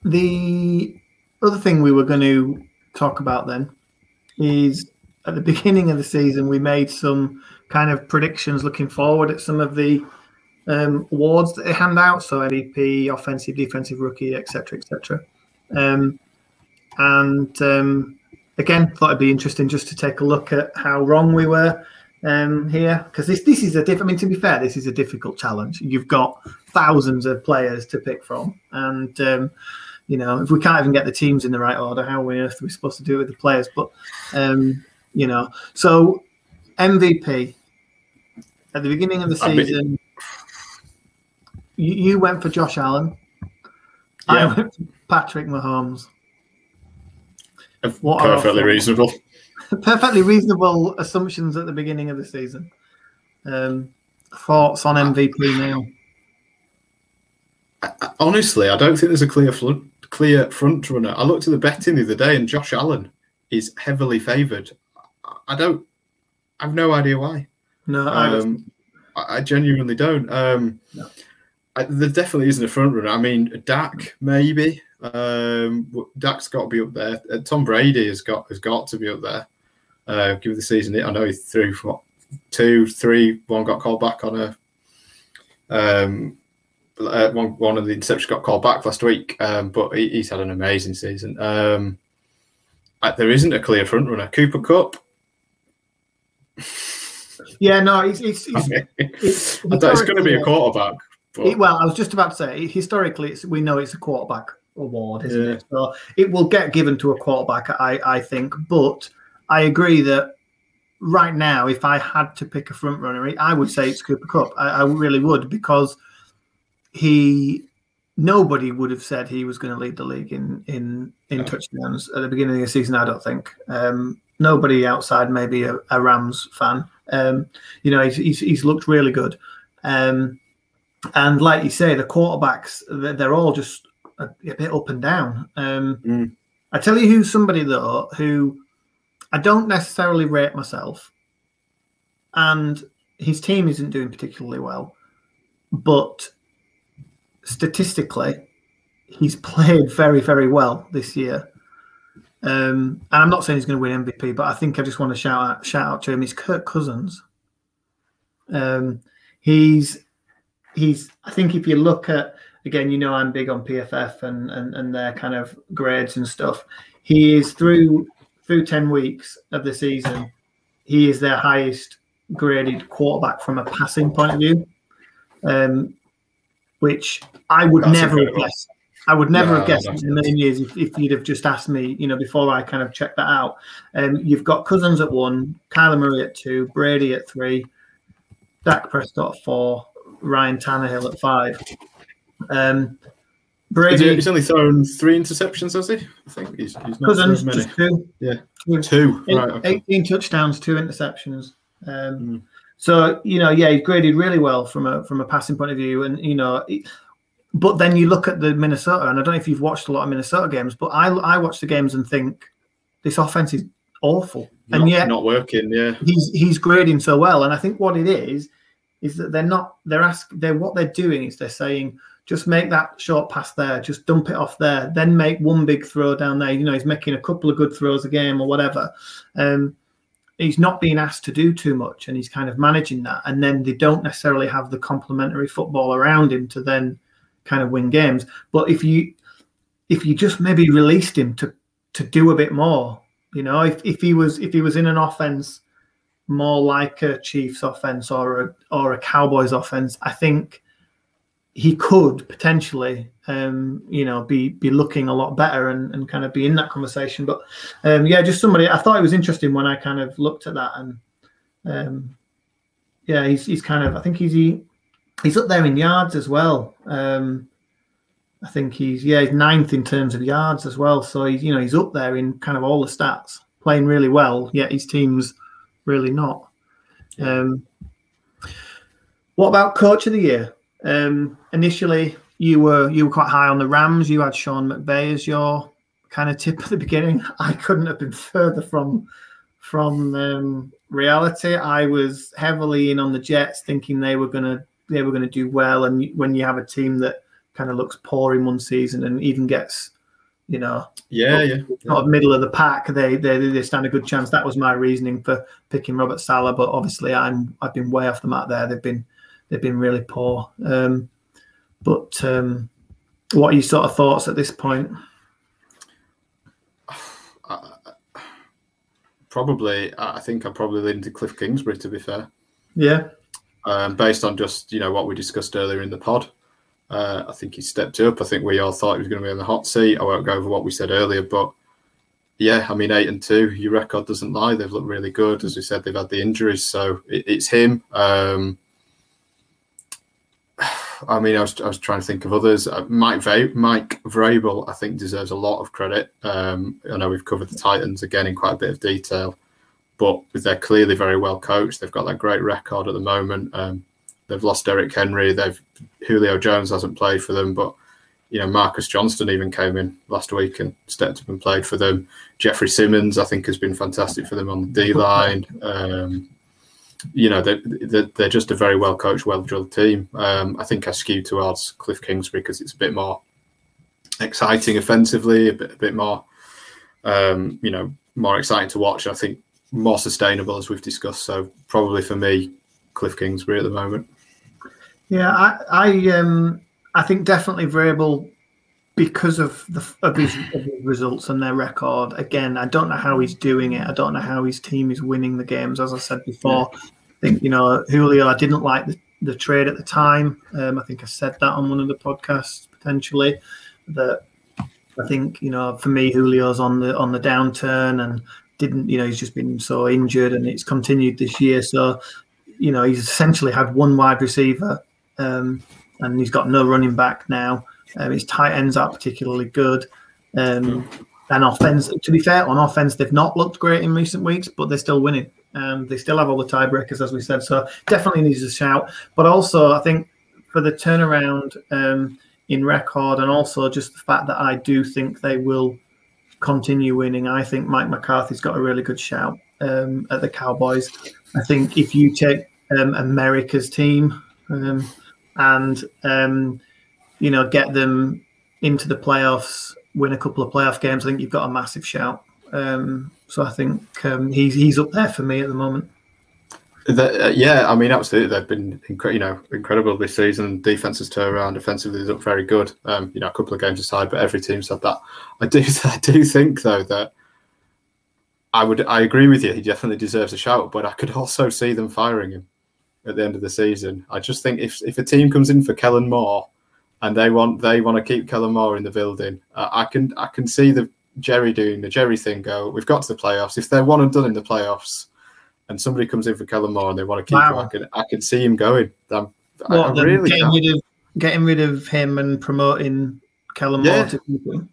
the other thing we were going to talk about then is at the beginning of the season, we made some kind of predictions looking forward at some of the um, awards that they hand out. So MVP, offensive, defensive rookie, etc., etc. Um, and um, again, thought it'd be interesting just to take a look at how wrong we were um, here because this this is a diff- I mean, to be fair, this is a difficult challenge. You've got thousands of players to pick from, and um, you know if we can't even get the teams in the right order, how on earth are we supposed to do it with the players? But um, you know, so MVP at the beginning of the season, you, you went for Josh Allen. I went for Patrick Mahomes. What perfectly reasonable. perfectly reasonable assumptions at the beginning of the season. Um, thoughts on MVP now? Honestly, I don't think there's a clear front, clear front runner. I looked at the betting the other day, and Josh Allen is heavily favoured. I- I don't. I've no idea why. No, I. Um, I, I genuinely don't. Um, No. I, there definitely isn't a front runner. I mean, Dak maybe. Um, Dak's got to be up there. Uh, Tom Brady has got has got to be up there. Uh, give the season. I know he threw what, two, three. One got called back on a. Um, uh, one one of the interceptions got called back last week, um, but he, he's had an amazing season. Um, uh, there isn't a clear front runner. Cooper Kupp. yeah, no, it's it's, I it's, mean, it's it's going to be a quarterback, But, well, I was just about to say, historically, we know it's a quarterback award, isn't yeah. it? So it will get given to a quarterback, I, I think. But I agree that right now, if I had to pick a front runner, I would say it's Cooper Kupp. I, I really would because he nobody would have said he was going to lead the league in in in yeah. touchdowns at the beginning of the season. I don't think um, nobody outside maybe a, a Rams fan. Um, you know, he's, he's, he's looked really good. Um, and like you say, the quarterbacks they're all just a, a bit up and down. Um, mm. I tell you who's somebody though who I don't necessarily rate myself, and his team isn't doing particularly well, but statistically, he's played very, very well this year. Um, and I'm not saying he's going to win MVP, but I think I just want to shout out, shout out to him. He's Kirk Cousins. Um, he's he's. I think if you look at again, you know, I'm big on PFF and and and their kind of grades and stuff. He is through through 10 weeks of the season, he is their highest graded quarterback from a passing point of view, um, which I would That's never incredible. have guessed. I would never no, have guessed in a million years if, if you'd have just asked me, you know, before I kind of checked that out. Um, you've got Cousins at one, Kyler Murray at two, Brady at three, Dak Prescott at four, Ryan Tannehill at five. Um, Brady. He's only thrown three interceptions, has he? I think he's, he's not Cousins, many. Just two. Yeah, two. Right, okay. 18 touchdowns, two interceptions. Um, mm. So you know, yeah, he graded really well from a from a passing point of view, and you know, but then you look at the Minnesota, and I don't know if you've watched a lot of Minnesota games, but I I watch the games and think this offense is awful, not, and yet not working. Yeah, he's he's grading so well, and I think what it is is that they're not they're asking they're what they're doing is they're saying just make that short pass there, just dump it off there, then make one big throw down there. You know, he's making a couple of good throws a game or whatever. Um, he's not being asked to do too much and he's kind of managing that. And then they don't necessarily have the complementary football around him to then kind of win games. But if you if you just maybe released him to to do a bit more, you know, if, if he was if he was in an offense more like a Chiefs offense or a or a Cowboys offense, I think he could potentially, um, you know, be be looking a lot better and, and kind of be in that conversation. But um, yeah, just somebody I thought it was interesting when I kind of looked at that and um, yeah, he's he's kind of I think he's he, he's up there in yards as well. Um, I think he's yeah he's ninth in terms of yards as well. So he's you know he's up there in kind of all the stats, playing really well. Yet his team's really not. Um, what about coach of the year? Um, initially, you were you were quite high on the Rams. You had Sean McVay as your kind of tip at the beginning. I couldn't have been further from from um, reality. I was heavily in on the Jets, thinking they were gonna they were gonna do well. And when you have a team that kind of looks poor in one season and even gets you know, yeah, yeah, not yeah. middle of the pack. They, they they stand a good chance. That was my reasoning for picking Robert Saleh, but obviously I'm I've been way off the mark there. They've been they've been really poor. Um, but um, what are your sort of thoughts at this point? probably, I think I'm probably leaning to Cliff Kingsbury. To be fair, yeah, um, based on just you know what we discussed earlier in the pod. Uh, I think he stepped up. I think we all thought he was going to be on the hot seat. I won't go over what we said earlier, but yeah, I mean, eight and two, your record doesn't lie. They've looked really good. As we said, they've had the injuries, so it, it's him. Um, I mean, I was, I was trying to think of others. Uh, Mike Va- Mike Vrabel, I think, deserves a lot of credit. Um, I know we've covered the Titans again in quite a bit of detail, but they're clearly very well coached. They've got that great record at the moment. Um, they've lost Derrick Henry. They've Julio Jones hasn't played for them, but you know Marcus Johnson even came in last week and stepped up and played for them. Jeffery Simmons, I think, has been fantastic for them on the D line. Um, you know, they're, they're, just a very well coached, well drilled team. Um, I think I skew towards Cliff Kingsbury because it's a bit more exciting offensively, a bit, a bit more, um, you know, more exciting to watch. I think more sustainable as we've discussed. So probably for me, Cliff Kingsbury at the moment. Yeah, I, I, um, I think definitely Vrabel because of the of his, of his, results and their record. Again, I don't know how he's doing it. I don't know how his team is winning the games. As I said before, I think you know Julio. I didn't like the, the trade at the time. Um, I think I said that on one of the podcasts potentially that I think you know for me Julio's on the on the downturn and didn't you know he's just been so injured and it's continued this year. So you know he's essentially had one wide receiver um, and he's got no running back now. Um, his tight ends are particularly good. Um, and offense, to be fair, on offense, they've not looked great in recent weeks, but they're still winning. Um, they still have all the tiebreakers, as we said. So definitely needs a shout. But also, I think for the turnaround um, in record, and also just the fact that I do think they will continue winning. I think Mike McCarthy's got a really good shout um, at the Cowboys. I think if you take um, America's team um, and um, you know get them into the playoffs, win a couple of playoff games, I think you've got a massive shout. Um, so I think um, he's he's up there for me at the moment. The, uh, yeah, I mean, absolutely. They've been, incre- you know, incredible this season. Defense has turned around. Defensively, they look very good. Um, you know, a couple of games aside, but every team's had that. I do, I do think though that I would, I agree with you. He definitely deserves a shout, but I could also see them firing him at the end of the season. I just think if if a team comes in for Kellen Moore and they want they want to keep Kellen Moore in the building, uh, I can I can see the Jerry doing the Jerry thing. Go, we've got to the playoffs. If they're one and done in the playoffs and somebody comes in for Kellen Moore and they want to keep wow. him, I can, I can see him going. I'm, what, I, really getting rid, of, getting rid of him and promoting Kellen yeah. Moore to people.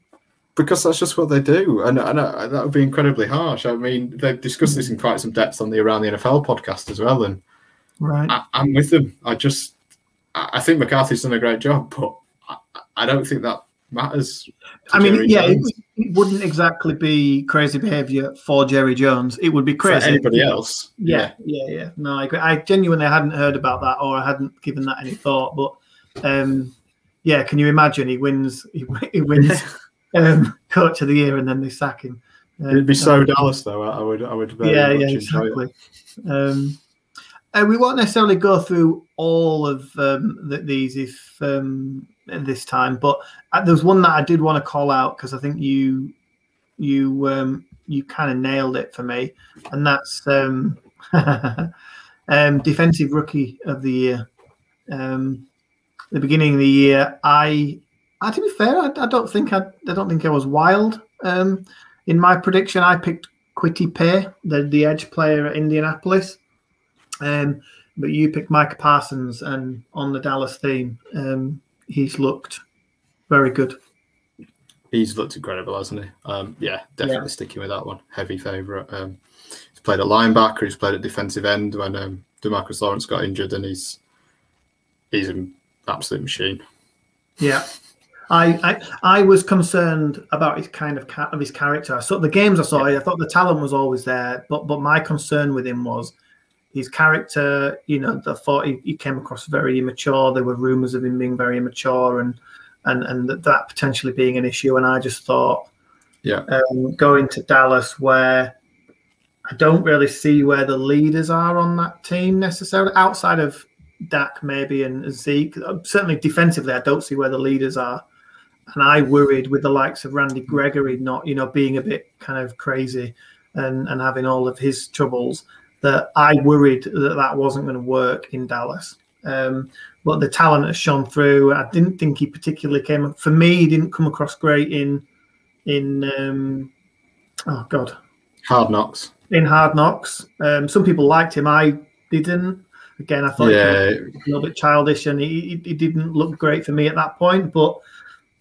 Because that's just what they do, and, and uh, that would be incredibly harsh. I mean, they've discussed this in quite some depth on the Around the NFL podcast as well, and right, I, am with them. I just, I think McCarthy's done a great job, but I, don't think that matters. I mean, Jerry yeah, it, it, wouldn't exactly be crazy behavior for Jerry Jones. It would be crazy for anybody else. Yeah, yeah, yeah. yeah. No, I, I, genuinely hadn't heard about that, or I hadn't given that any thought. But um, yeah, can you imagine? He wins. He, he wins um, coach of the year, and then they sack him. Um, It'd be so Dallas, though. I would, I would. Very yeah, yeah, exactly. Um, uh, we won't necessarily go through all of um, the, these if um, this time, but uh, there's one that I did want to call out because I think you you um, you kind of nailed it for me, and that's um, um, defensive rookie of the year. Um, the beginning of the year, I, I to be fair, I, I don't think I, I don't think I was wild um, in my prediction. I picked Kwity Paye, the the edge player at Indianapolis. Um, but you picked Mike Parsons, and on the Dallas theme, um, he's looked very good. He's looked incredible, hasn't he? Um, yeah, definitely yeah. sticking with that one. Heavy favourite. Um, he's played at linebacker. He's played at defensive end when um, Demarcus Lawrence got injured, and he's he's an absolute machine. Yeah, I, I, I was concerned about his kind of ca- of his character. I saw the games I saw. I thought the talent was always there, but but my concern with him was his character, you know, I thought he, he, came across very immature. There were rumors of him being very immature and and and that, that potentially being an issue. And I just thought, yeah, um, going to Dallas where I don't really see where the leaders are on that team necessarily outside of Dak maybe and Zeke. Certainly defensively, I don't see where the leaders are. And I worried with the likes of Randy Gregory not, you know, being a bit kind of crazy and, and having all of his troubles that I worried that that wasn't going to work in Dallas. Um, but the talent has shone through. I didn't think he particularly came for me. He didn't come across great in in um, oh god, Hard Knocks. In Hard Knocks, um, some people liked him. I didn't. Again, I thought yeah. he was a little bit childish, and he, he didn't look great for me at that point. But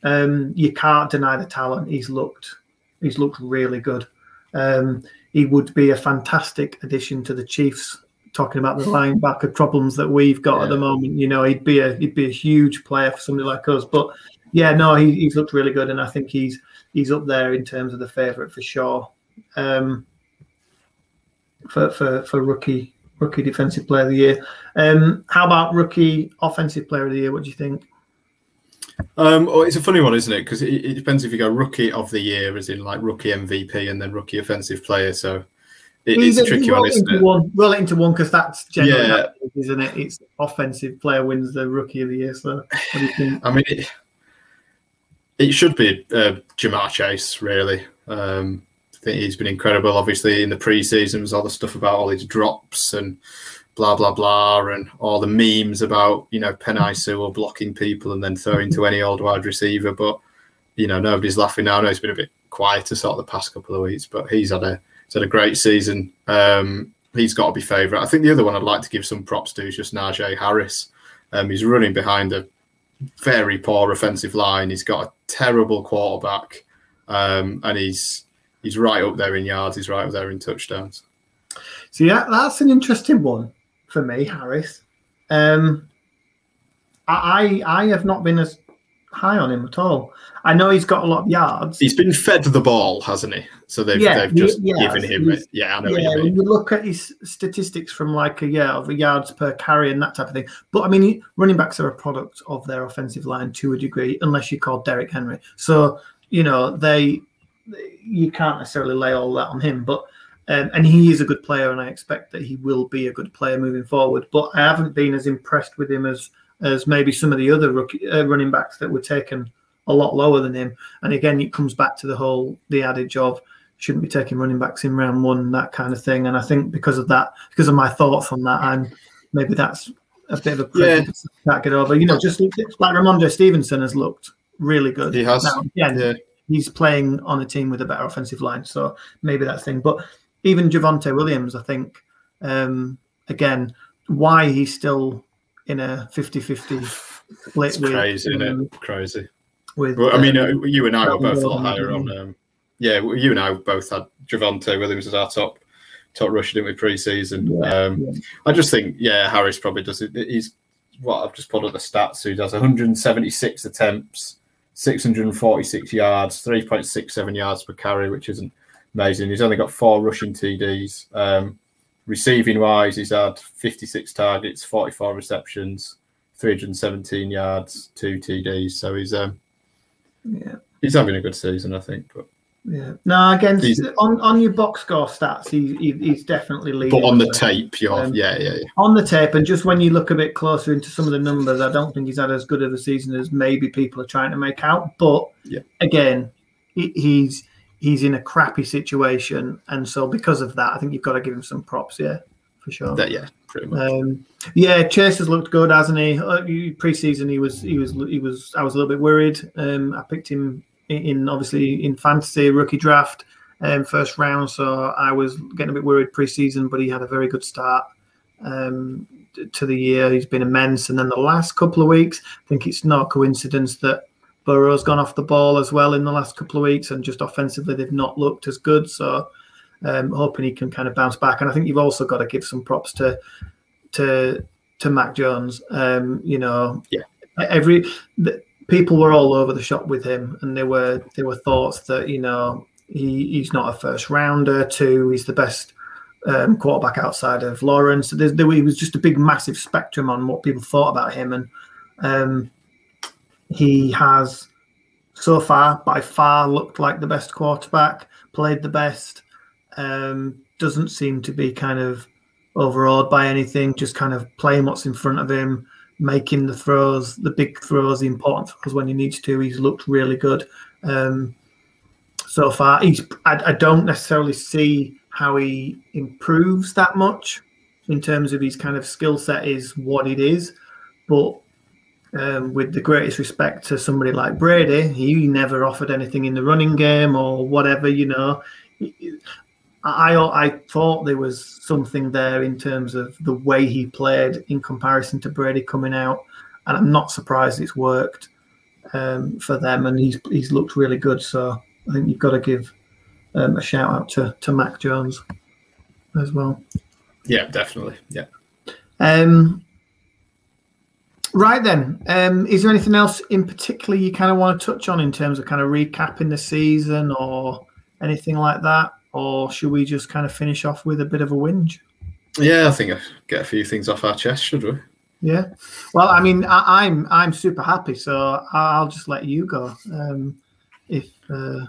um, you can't deny the talent. He's looked he's looked really good. Um, he would be a fantastic addition to the Chiefs. Talking about the linebacker problems that we've got yeah. at the moment, you know, he'd be a he'd be a huge player for somebody like us. But yeah, no, he, he's looked really good, and I think he's he's up there in terms of the favourite for sure. Um, for for for rookie rookie defensive player of the year. Um, how about rookie offensive player of the year? What do you think? Um, well, it's a funny one, isn't it? Because it, it, depends if you go rookie of the year, as in like rookie MVP, and then rookie offensive player. So it, it's a tricky one, isn't it? One, roll it into one because that's generally, yeah. isn't it? It's offensive player wins the rookie of the year. So what do you think? I mean, it, it should be uh, Ja'Marr Chase, really. Um, I think he's been incredible. Obviously, in the preseason was all the stuff about all his drops and blah blah blah, and all the memes about you know Penei Sewell blocking people and then throwing to any old wide receiver. But you know nobody's laughing now. I know it's been a bit quieter sort of the past couple of weeks, but he's had a he's had a great season. Um, he's got to be favourite. I think the other one I'd like to give some props to is just Najee Harris. Um, he's running behind a very poor offensive line. He's got a terrible quarterback, um, and he's he's right up there in yards. He's right up there in touchdowns. So yeah, that's an interesting one for me, Harris. Um, I I have not been as high on him at all. I know he's got a lot of yards. He's been fed the ball, hasn't he? So they've Yeah, they've just yes, given him it. Yeah, I know yeah, you when you look at his statistics from like a year of the yards per carry and that type of thing. But I mean, running backs are a product of their offensive line to a degree, unless you call Derrick Henry. So you know they, you can't necessarily lay all that on him. But um, and he is a good player, and I expect that he will be a good player moving forward. But I haven't been as impressed with him as as maybe some of the other rookie, uh, running backs that were taken a lot lower than him. And again, it comes back to the whole the adage of shouldn't be taking running backs in round one, that kind of thing. And I think because of that, because of my thoughts on that, I'm maybe that's a bit of a prejudice I can't get over. You know, just like Rhamondre Stevenson has looked really good. He has. Now, again, Yeah. he's playing on a team with a better offensive line, so maybe that's thing. But even Javonte Williams, I think, um, again, why he's still in a 50-50 split It's with, crazy, um. Crazy. with Well, I mean, um, uh, you and I were both a lot higher on. Um, yeah, you and I both had Javonte Williams as our top top rusher, didn't we, pre-season? Yeah, um, yeah. I just think, yeah, Harris probably does it. He's what I've just pulled up the stats. So he does 176 attempts, 646 yards, 3.67 yards per carry, which isn't amazing. He's only got four rushing TDs. Um, receiving wise, he's had 56 targets, 44 receptions, 317 yards, two TDs. So he's um, yeah. he's having a good season, I think. But Yeah. No, against on, on your box score stats, he, he he's definitely leading. but on the way. tape, you're Um, yeah, yeah, yeah. on the tape, and just when you look a bit closer into some of the numbers, I don't think he's had as good of a season as maybe people are trying to make out. But Yeah. again, he, he's he's in a crappy situation, and so because of that, I think you've got to give him some props. Yeah, for sure. That, yeah, pretty much. Um, yeah, Chase has looked good, hasn't he? Uh, Pre-season, he was, he was, he was. I was a little bit worried. Um, I picked him in, obviously in fantasy rookie draft, um, first round, so I was getting a bit worried pre-season. But he had a very good start um, to the year. He's been immense, and then the last couple of weeks, I think it's no coincidence that Burrow's gone off the ball as well in the last couple of weeks, and just offensively they've not looked as good. So um, hoping he can kind of bounce back. And I think you've also got to give some props to to to Mac Jones. Um, you know, Yeah. every the, people were all over the shop with him, and there were there were thoughts that you know he, he's not a first rounder. Two, he's the best um, quarterback outside of Lawrence. There's, there was just a big, massive spectrum on what people thought about him, and um, he has so far by far looked like the best quarterback, played the best. Um, doesn't seem to be kind of overawed by anything, just kind of playing what's in front of him, making the throws, the big throws, the important throws when he needs to. He's looked really good um, so far. He's I, I don't necessarily see how he improves that much in terms of his kind of skill set is what it is, but um, with the greatest respect to somebody like Brady, he never offered anything in the running game or whatever, you know. I, I thought there was something there in terms of the way he played in comparison to Brady coming out, and I'm not surprised it's worked um, for them, and he's he's looked really good. So I think you've got to give um, a shout out to to Mac Jones as well. Yeah, definitely. Yeah. Um, right then, um, is there anything else in particular you kind of want to touch on in terms of kind of recapping the season or anything like that, or should we just kind of finish off with a bit of a whinge? Yeah, I think I get a few things off our chest, should we? Yeah. Well, I mean, I, I'm I'm super happy, so I'll just let you go. Um, if uh,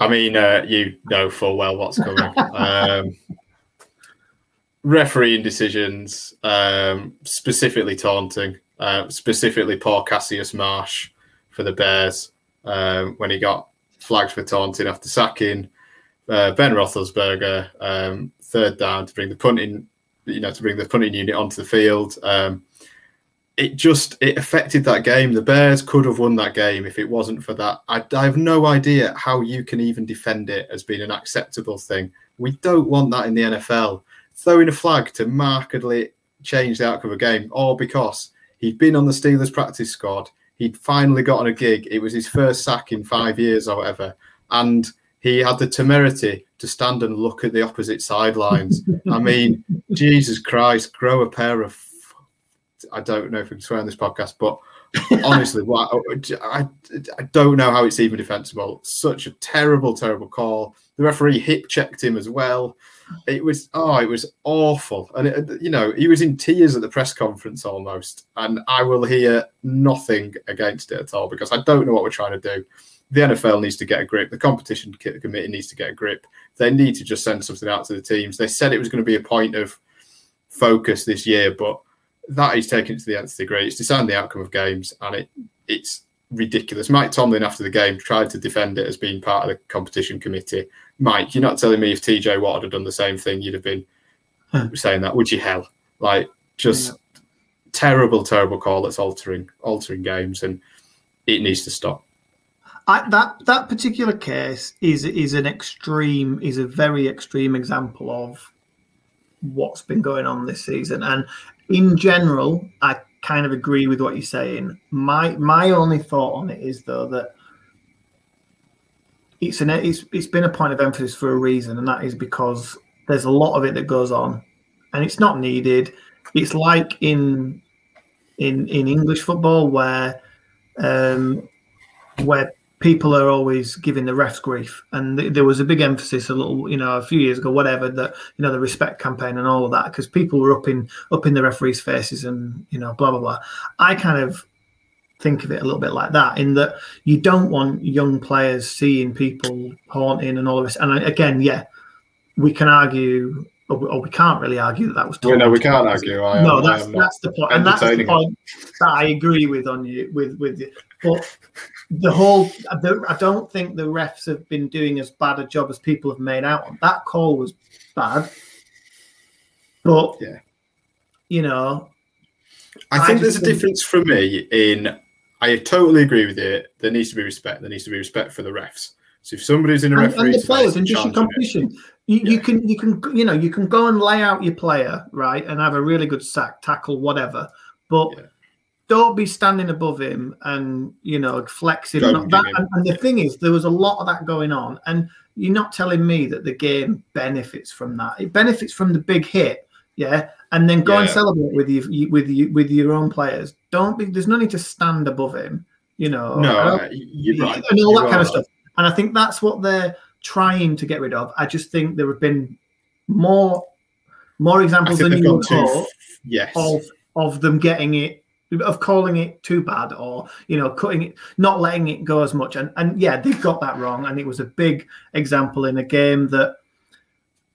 I mean, uh, you know full well what's coming. um, refereeing decisions, um, specifically taunting, uh, specifically poor Cassius Marsh for the Bears um, when he got flagged for taunting after sacking uh, Ben Roethlisberger, um, third down to bring the punting you know to bring the punting unit onto the field. Um, it just it affected that game. The Bears could have won that game if it wasn't for that. I, I have no idea how you can even defend it as being an acceptable thing. We don't want that in the NFL. Throwing a flag to markedly change the outcome of a game, all because he'd been on the Steelers practice squad. He'd finally gotten a gig. It was his first sack in five years or whatever. And he had the temerity to stand and look at the opposite sidelines. I mean, Jesus Christ, grow a pair of I don't know if we can swear on this podcast, but honestly, what I, I don't know how it's even defensible. Such a terrible, terrible call. The referee hip checked him as well. It was oh, it was awful, and it, you know he was in tears at the press conference almost. And I will hear nothing against it at all because I don't know what we're trying to do. The NFL needs to get a grip. The competition committee needs to get a grip. They need to just send something out to the teams. They said it was going to be a point of focus this year, but that is taken to the nth degree. It's deciding the outcome of games, and it it's ridiculous. Mike Tomlin, after the game, tried to defend it as being part of the competition committee. Mike, you're not telling me if TJ Watt had done the same thing, you'd have been huh. saying that, would you? Hell, like just yeah. terrible, terrible call that's altering altering games, and it needs to stop. I, that that particular case is is an extreme, is a very extreme example of what's been going on this season, and in general, I kind of agree with what you're saying. My my only thought on it is though that it's an it's it's been a point of emphasis for a reason, and that is because there's a lot of it that goes on, and it's not needed. It's like in in in English football where um, where people are always giving the refs grief, and th- there was a big emphasis a little, you know, a few years ago, whatever, that you know the respect campaign and all of that, because people were up in up in the referees' faces and you know blah blah blah. I kind of think of it a little bit like that, in that you don't want young players seeing people haunting and all of this. And uh, again, yeah, we can argue. Or we can't really argue that that was. Well, no, we can't argue. I no, am, that's um, that's the point, and that's the point that I agree with on you with with you. But the whole I don't think the refs have been doing as bad a job as people have made out on. That call was bad, but yeah, you know, I, I think there's a think... difference for me in. I totally agree with you. There needs to be respect. There needs to be respect for the refs. So if somebody's in a referee, and, and the players and just your competition, you, yeah. you, can you can you know you can go and lay out your player right and have a really good sack, tackle, whatever, but. Yeah don't be standing above him and you know flexing. That, and, and, the thing is, there was a lot of that going on, and you're not telling me that the game benefits from that. It benefits from the big hit, yeah, and then go yeah. and celebrate with you with you with your own players. Don't be. There's no need to stand above him. You know, no, you're right, and all that kind right. of stuff. And I think that's what they're trying to get rid of. I just think there have been more more examples than you would yes. of of them getting it of calling it too bad or you know cutting it not letting it go as much and and yeah they've got that wrong and it was a big example in a game that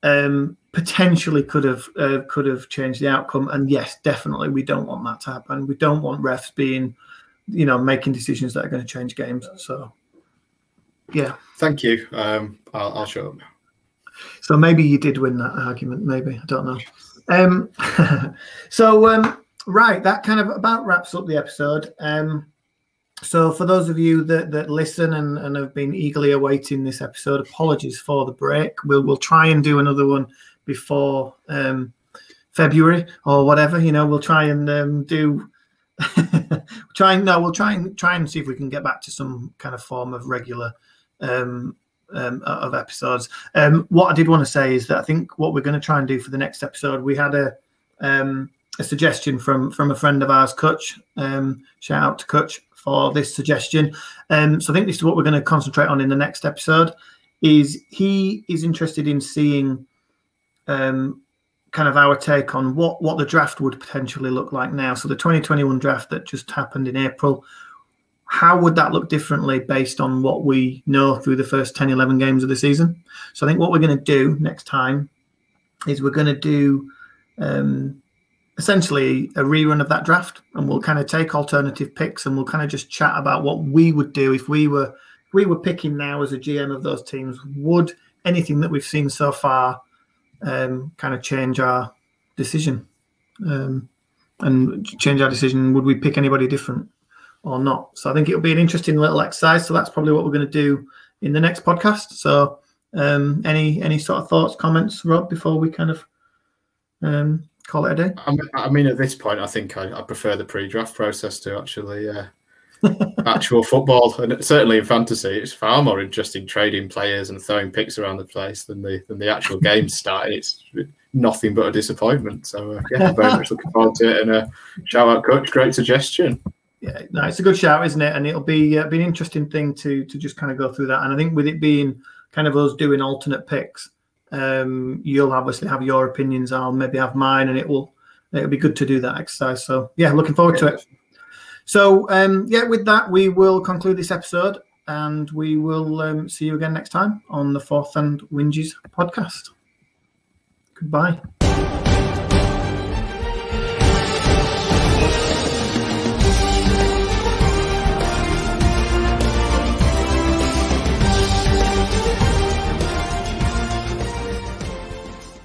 um potentially could have uh, could have changed the outcome. And yes definitely we don't want that to happen. We don't want refs being you know making decisions that are going to change games. So yeah. Thank you. Um i'll, I'll show them so maybe you did win that argument maybe. I don't know. Um so um right, that kind of about wraps up the episode. Um, so for those of you that, that listen and, and have been eagerly awaiting this episode, apologies for the break. We'll we'll try and do another one before um, February or whatever. You know, we'll try and um, do try and no, we'll try and try and see if we can get back to some kind of form of regular um, um, of episodes. Um, what I did want to say is that I think what we're going to try and do for the next episode, we had a um, a suggestion from from a friend of ours, Kutch. Um, shout out to Kutch for this suggestion. Um, so I think this is what we're going to concentrate on in the next episode. Is he is interested in seeing um, kind of our take on what what the draft would potentially look like now. So the 2021 draft that just happened in April, how would that look differently based on what we know through the first 10, 11 games of the season? So I think what we're going to do next time is we're going to do um, essentially a rerun of that draft and we'll kind of take alternative picks and we'll kind of just chat about what we would do if we were if we were picking now as a GM of those teams would anything that we've seen so far um, kind of change our decision um, and change our decision. Would we pick anybody different or not? So I think it'll be an interesting little exercise. So that's probably what we're going to do in the next podcast. So um, any any sort of thoughts, comments, Rob, before we kind of um, call it a day? I mean, at this point, I think I, I prefer the pre-draft process to actually uh, actual football, and certainly in fantasy, it's far more interesting trading players and throwing picks around the place than the than the actual game start. It's nothing but a disappointment. So uh, yeah, I'm very much looking forward to it. And uh, shout out, coach, great suggestion. Yeah, no, it's a good shout, isn't it? And it'll be uh, be an interesting thing to to just kind of go through that. And I think with it being kind of us doing alternate picks, um, you'll obviously have your opinions. I'll maybe have mine, and it will it'll be good to do that exercise. So yeah, looking forward to it. So um, yeah, with that, we will conclude this episode, and we will um, see you again next time on the Fourth and Winges podcast. Goodbye.